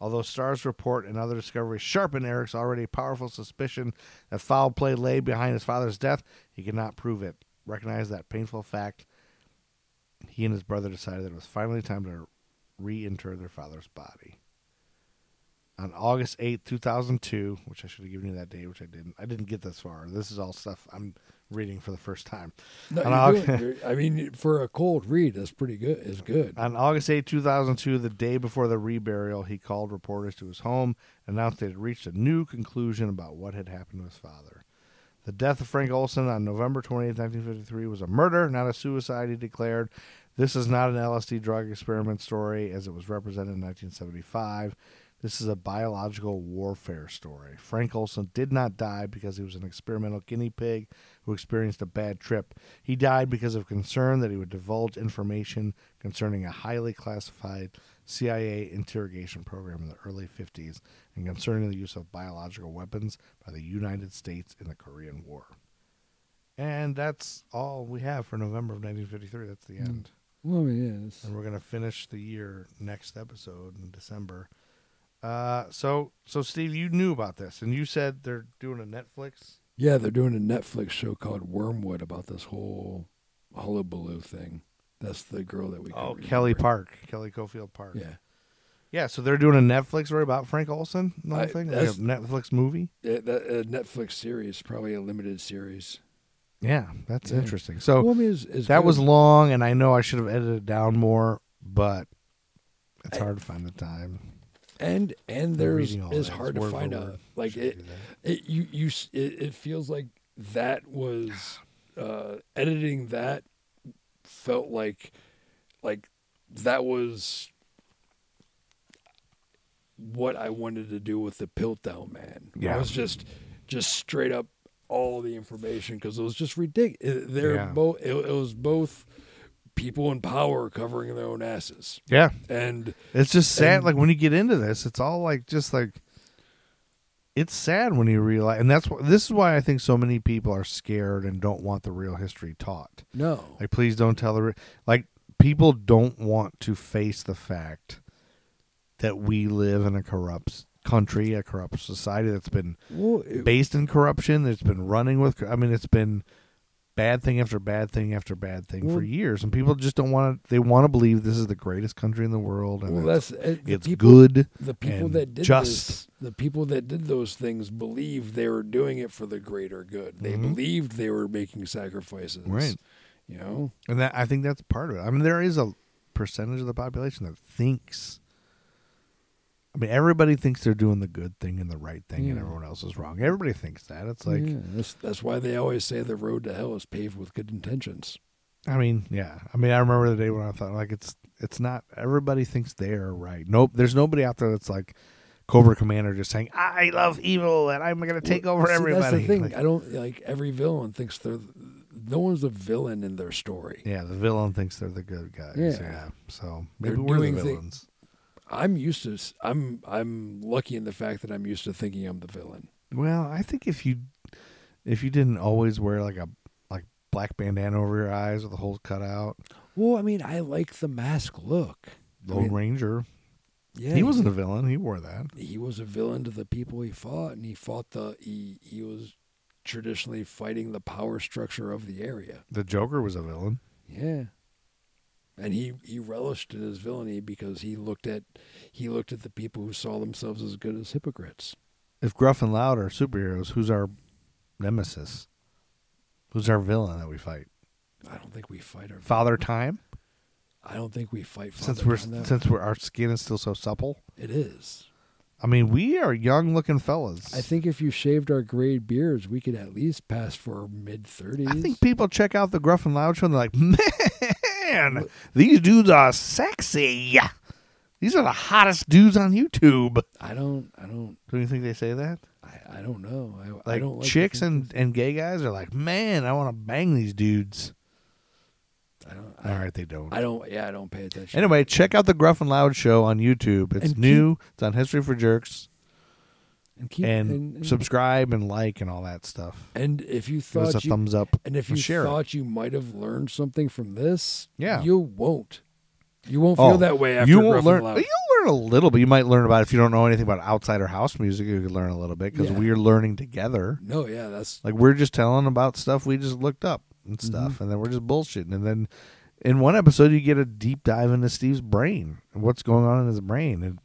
Although Starrs' report and other discoveries sharpened Eric's already powerful suspicion that foul play lay behind his father's death, he could not prove it. Recognize that painful fact, he and his brother decided that it was finally time to reinter their father's body. On August 8th, 2002, which I should have given you that date, which I didn't. I didn't get this far. This is all stuff I'm reading for the first time. No, August- I mean, for a cold read, that's pretty good. It's good. On August 8, 2002, the day before the reburial, he called reporters to his home and announced they had reached a new conclusion about what had happened to his father. The death of Frank Olson on November 28, 1953 was a murder, not a suicide, he declared. This is not an LSD drug experiment story as it was represented in 1975. This is a biological warfare story. Frank Olson did not die because he was an experimental guinea pig who experienced a bad trip. He died because of concern that he would divulge information concerning a highly classified CIA interrogation program in the early 50s and concerning the use of biological weapons by the United States in the Korean War. And that's all we have for November of 1953. That's the end. Well, I it's- And we're going to finish the year next episode in December. Uh, so, so Steve, you knew about this, and you said they're doing a Netflix. yeah, they're doing a Netflix show called Wormwood about this whole hullabaloo thing. That's the girl that we. Oh, Kelly. Park, Kelly Coffield Park. Yeah, yeah. So they're doing a Netflix story about Frank Olson, and the whole I- thing, like a that's- Netflix movie. That, a Netflix series, probably a limited series. Yeah, that's Yeah. interesting. So Well, I mean, it's- it's that was long, and I know I should have edited it down more, but it's hard to find the time. and and there's reading all it's that. hard It's to word for find word. out. Like it, do it you you s- it, it feels like that was uh, editing that felt like like that was what I wanted to do with the Piltdown Man. Yeah. it was just just straight up all the information because it was just ridiculous. Uh, they're Yeah. both it, it was both people in power covering their own asses Yeah, and it's just sad. And- like when you get into this, it's all like just like it's sad when you realize, and that's what this is why I think so many people are scared and don't want the real history taught. no Like, please don't tell the re- like people don't want to face the fact that we live in a corrupt country, a corrupt society that's been well, it- based in corruption. That's been running with. I mean, it's been bad thing after bad thing after bad thing for years, and people just don't want to. They want to believe this is the greatest country in the world, and Well, it's, that's it's people, good. The people that did just. this, the people that did those things, believed they were doing it for the greater good. They Mhm. believed they were making sacrifices. Right. You know. And that I think that's part of it. I mean, there is a percentage of the population that thinks. I mean, everybody thinks they're doing the good thing and the right thing, and everyone else is wrong. Everybody thinks that. It's like, yeah, that's that's why they always say the road to hell is paved with good intentions. I mean, yeah. I mean, I remember the day when I thought, like, it's it's not. Everybody thinks they're right. Nope. There's nobody out there that's like Cobra Commander just saying, "I love evil and I'm going to take over See, everybody." That's the thing. Like, I don't like every villain thinks they're. No one's a villain in their story. yeah, the villain thinks they're the good guys. Yeah. Yeah. So They're maybe we're doing the villains. I'm used to. I'm I'm lucky in the fact that I'm used to thinking I'm the villain. Well, I think if you if you didn't always wear like a like black bandana over your eyes with the holes cut out, Well, I mean, I like the mask look. I Lone mean, Ranger, Yeah, he wasn't a villain. He wore that. he was a villain to the people he fought, and he fought the he he was traditionally fighting the power structure of the area. The Joker was a villain. Yeah. And he, he relished in his villainy because he looked at he looked at the people who saw themselves as good as hypocrites. If Gruff and Loud are superheroes, who's our nemesis? Who's our villain that we fight? I don't think we fight our Father Time. I don't think we fight Father Since we're Time since we're our skin is still so supple. it is. I mean, we are young looking fellas. I think if you shaved our gray beards, we could at least pass for mid thirties. I think people check out the Gruff and Loud show and they're like, man, these dudes are sexy. These are the hottest dudes on YouTube. I don't I don't Do you think they say that? I, I don't know. I, Like, I don't like chicks and, and gay guys are like, man, I want to bang these dudes. I don't All I, right, they don't. I don't yeah, I don't pay attention. Anyway, check out the Gruff and Loud show on YouTube. It's And keep- new. it's on History for Jerks. And keep and, and, and, subscribe and like and all that stuff. and if you Give us a thought you thumbs up. and if you share it. thought you might have learned something from this, Yeah. you won't. You won't feel Oh, that way after you won't learn. Loud. You'll learn a little, but you might learn about if you don't know anything about outsider house music. You could learn a little bit because Yeah. we're learning together. No, yeah, that's Like we're just telling about stuff we just looked up and Mm-hmm. stuff, and then we're just bullshitting. And then in one episode, you get a deep dive into Steve's brain and what's going on in his brain. And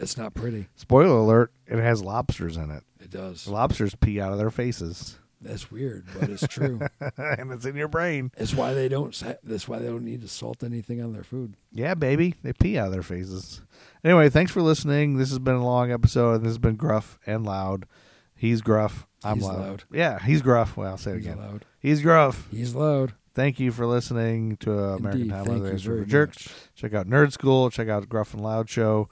it's not pretty. spoiler alert: it has lobsters in it. It does. Lobsters pee out of their faces, That's weird, but it's true. and it's in your brain. it's why they don't. That's why they don't need to salt anything on their food. Yeah, baby. They pee out of their faces. Anyway, thanks for listening. This has been a long episode, and this has been gruff and loud. He's gruff. I'm He's loud. loud. Yeah, he's gruff. Well, I'll say it again. loud. He's gruff. He's loud. Thank you for listening to uh, American Indeed, Time thank Leather you very for Jerks. much. Check out Nerd School. Check out Gruff and Loud Show.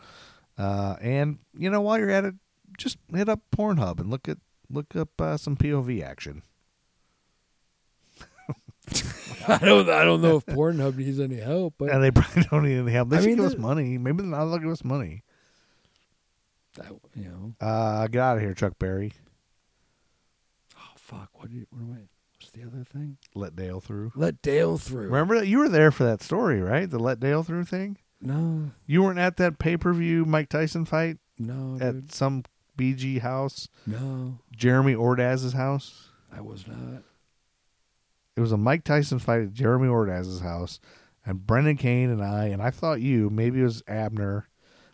Uh, and you know, while you're at it, just hit up Pornhub and look at look up uh, some POV action. I don't. I don't know if Pornhub needs any help, but And they probably don't need any help. They I should mean, give us money. Maybe they're not looking give us money. that, you know. Uh, get out of here, Chuck Berry. Oh fuck! What? Do you, what am I? What's the other thing? Let Dale through. Let Dale through. Remember that you were there for that story, right? The let Dale through thing. No, You weren't at that pay per view Mike Tyson fight no, at dude. some BG house, no. Jeremy Ordaz's house. I was not. It was a Mike Tyson fight at Jeremy Ordaz's house, and Brendan Kane and I, and I thought you, maybe it was Abner,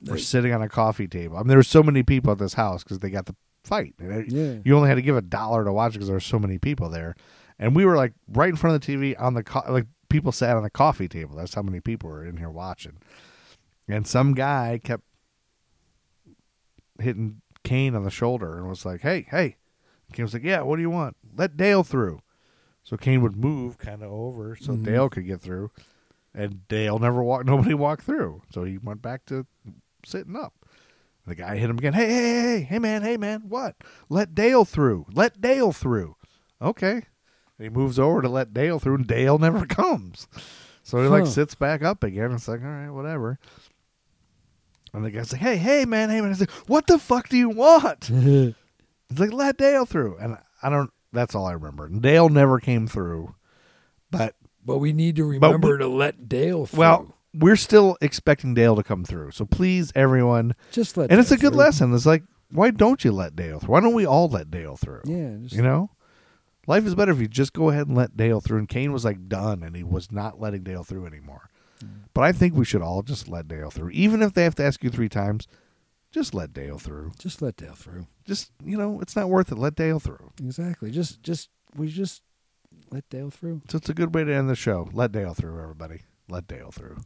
were sitting on a coffee table. I mean, there were so many people at this house because they got the fight. Yeah. You only had to give a dollar to watch because there were so many people there, and we were like right in front of the TV on the co- like people sat on a coffee table. That's how many people were in here watching, and some guy kept hitting Kane on the shoulder and was like, "Hey, hey." Kane was like, "Yeah, what do you want? Let Dale through." So Kane would move kind of over so Mhm. Dale could get through, and Dale never walked. Nobody walked through, so he went back to sitting up. The guy hit him again. Hey, hey, hey, hey, man, hey, man, what? Let Dale through. Let Dale through. Okay. He moves over to let Dale through, and Dale never comes. So he like sits back up again. It's like, all right, whatever. And the guy's like, hey, hey, man, hey, man. He's like, what the fuck do you want? He's like, let Dale through. And I don't, that's all I remember. And Dale never came through. But, But we need to remember we- to let Dale through. well, we're still expecting Dale to come through. So please, everyone. just let. And it's a good through. lesson. It's like, why don't you let Dale through? Why don't we all let Dale through? Yeah, You know? Life is better if you just go ahead and let Dale through. And Kane was like done, and he was not letting Dale through anymore. Mm. But I think we should all just let Dale through, even if they have to ask you three times. Just let Dale through. Just let Dale through. Just you know, it's not worth it. Let Dale through. Exactly. Just just we just let Dale through. So it's a good way to end the show. Let Dale through, everybody. Let Dale through.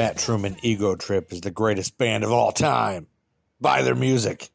Matt Truman Ego Trip is the greatest band of all time. Buy their music.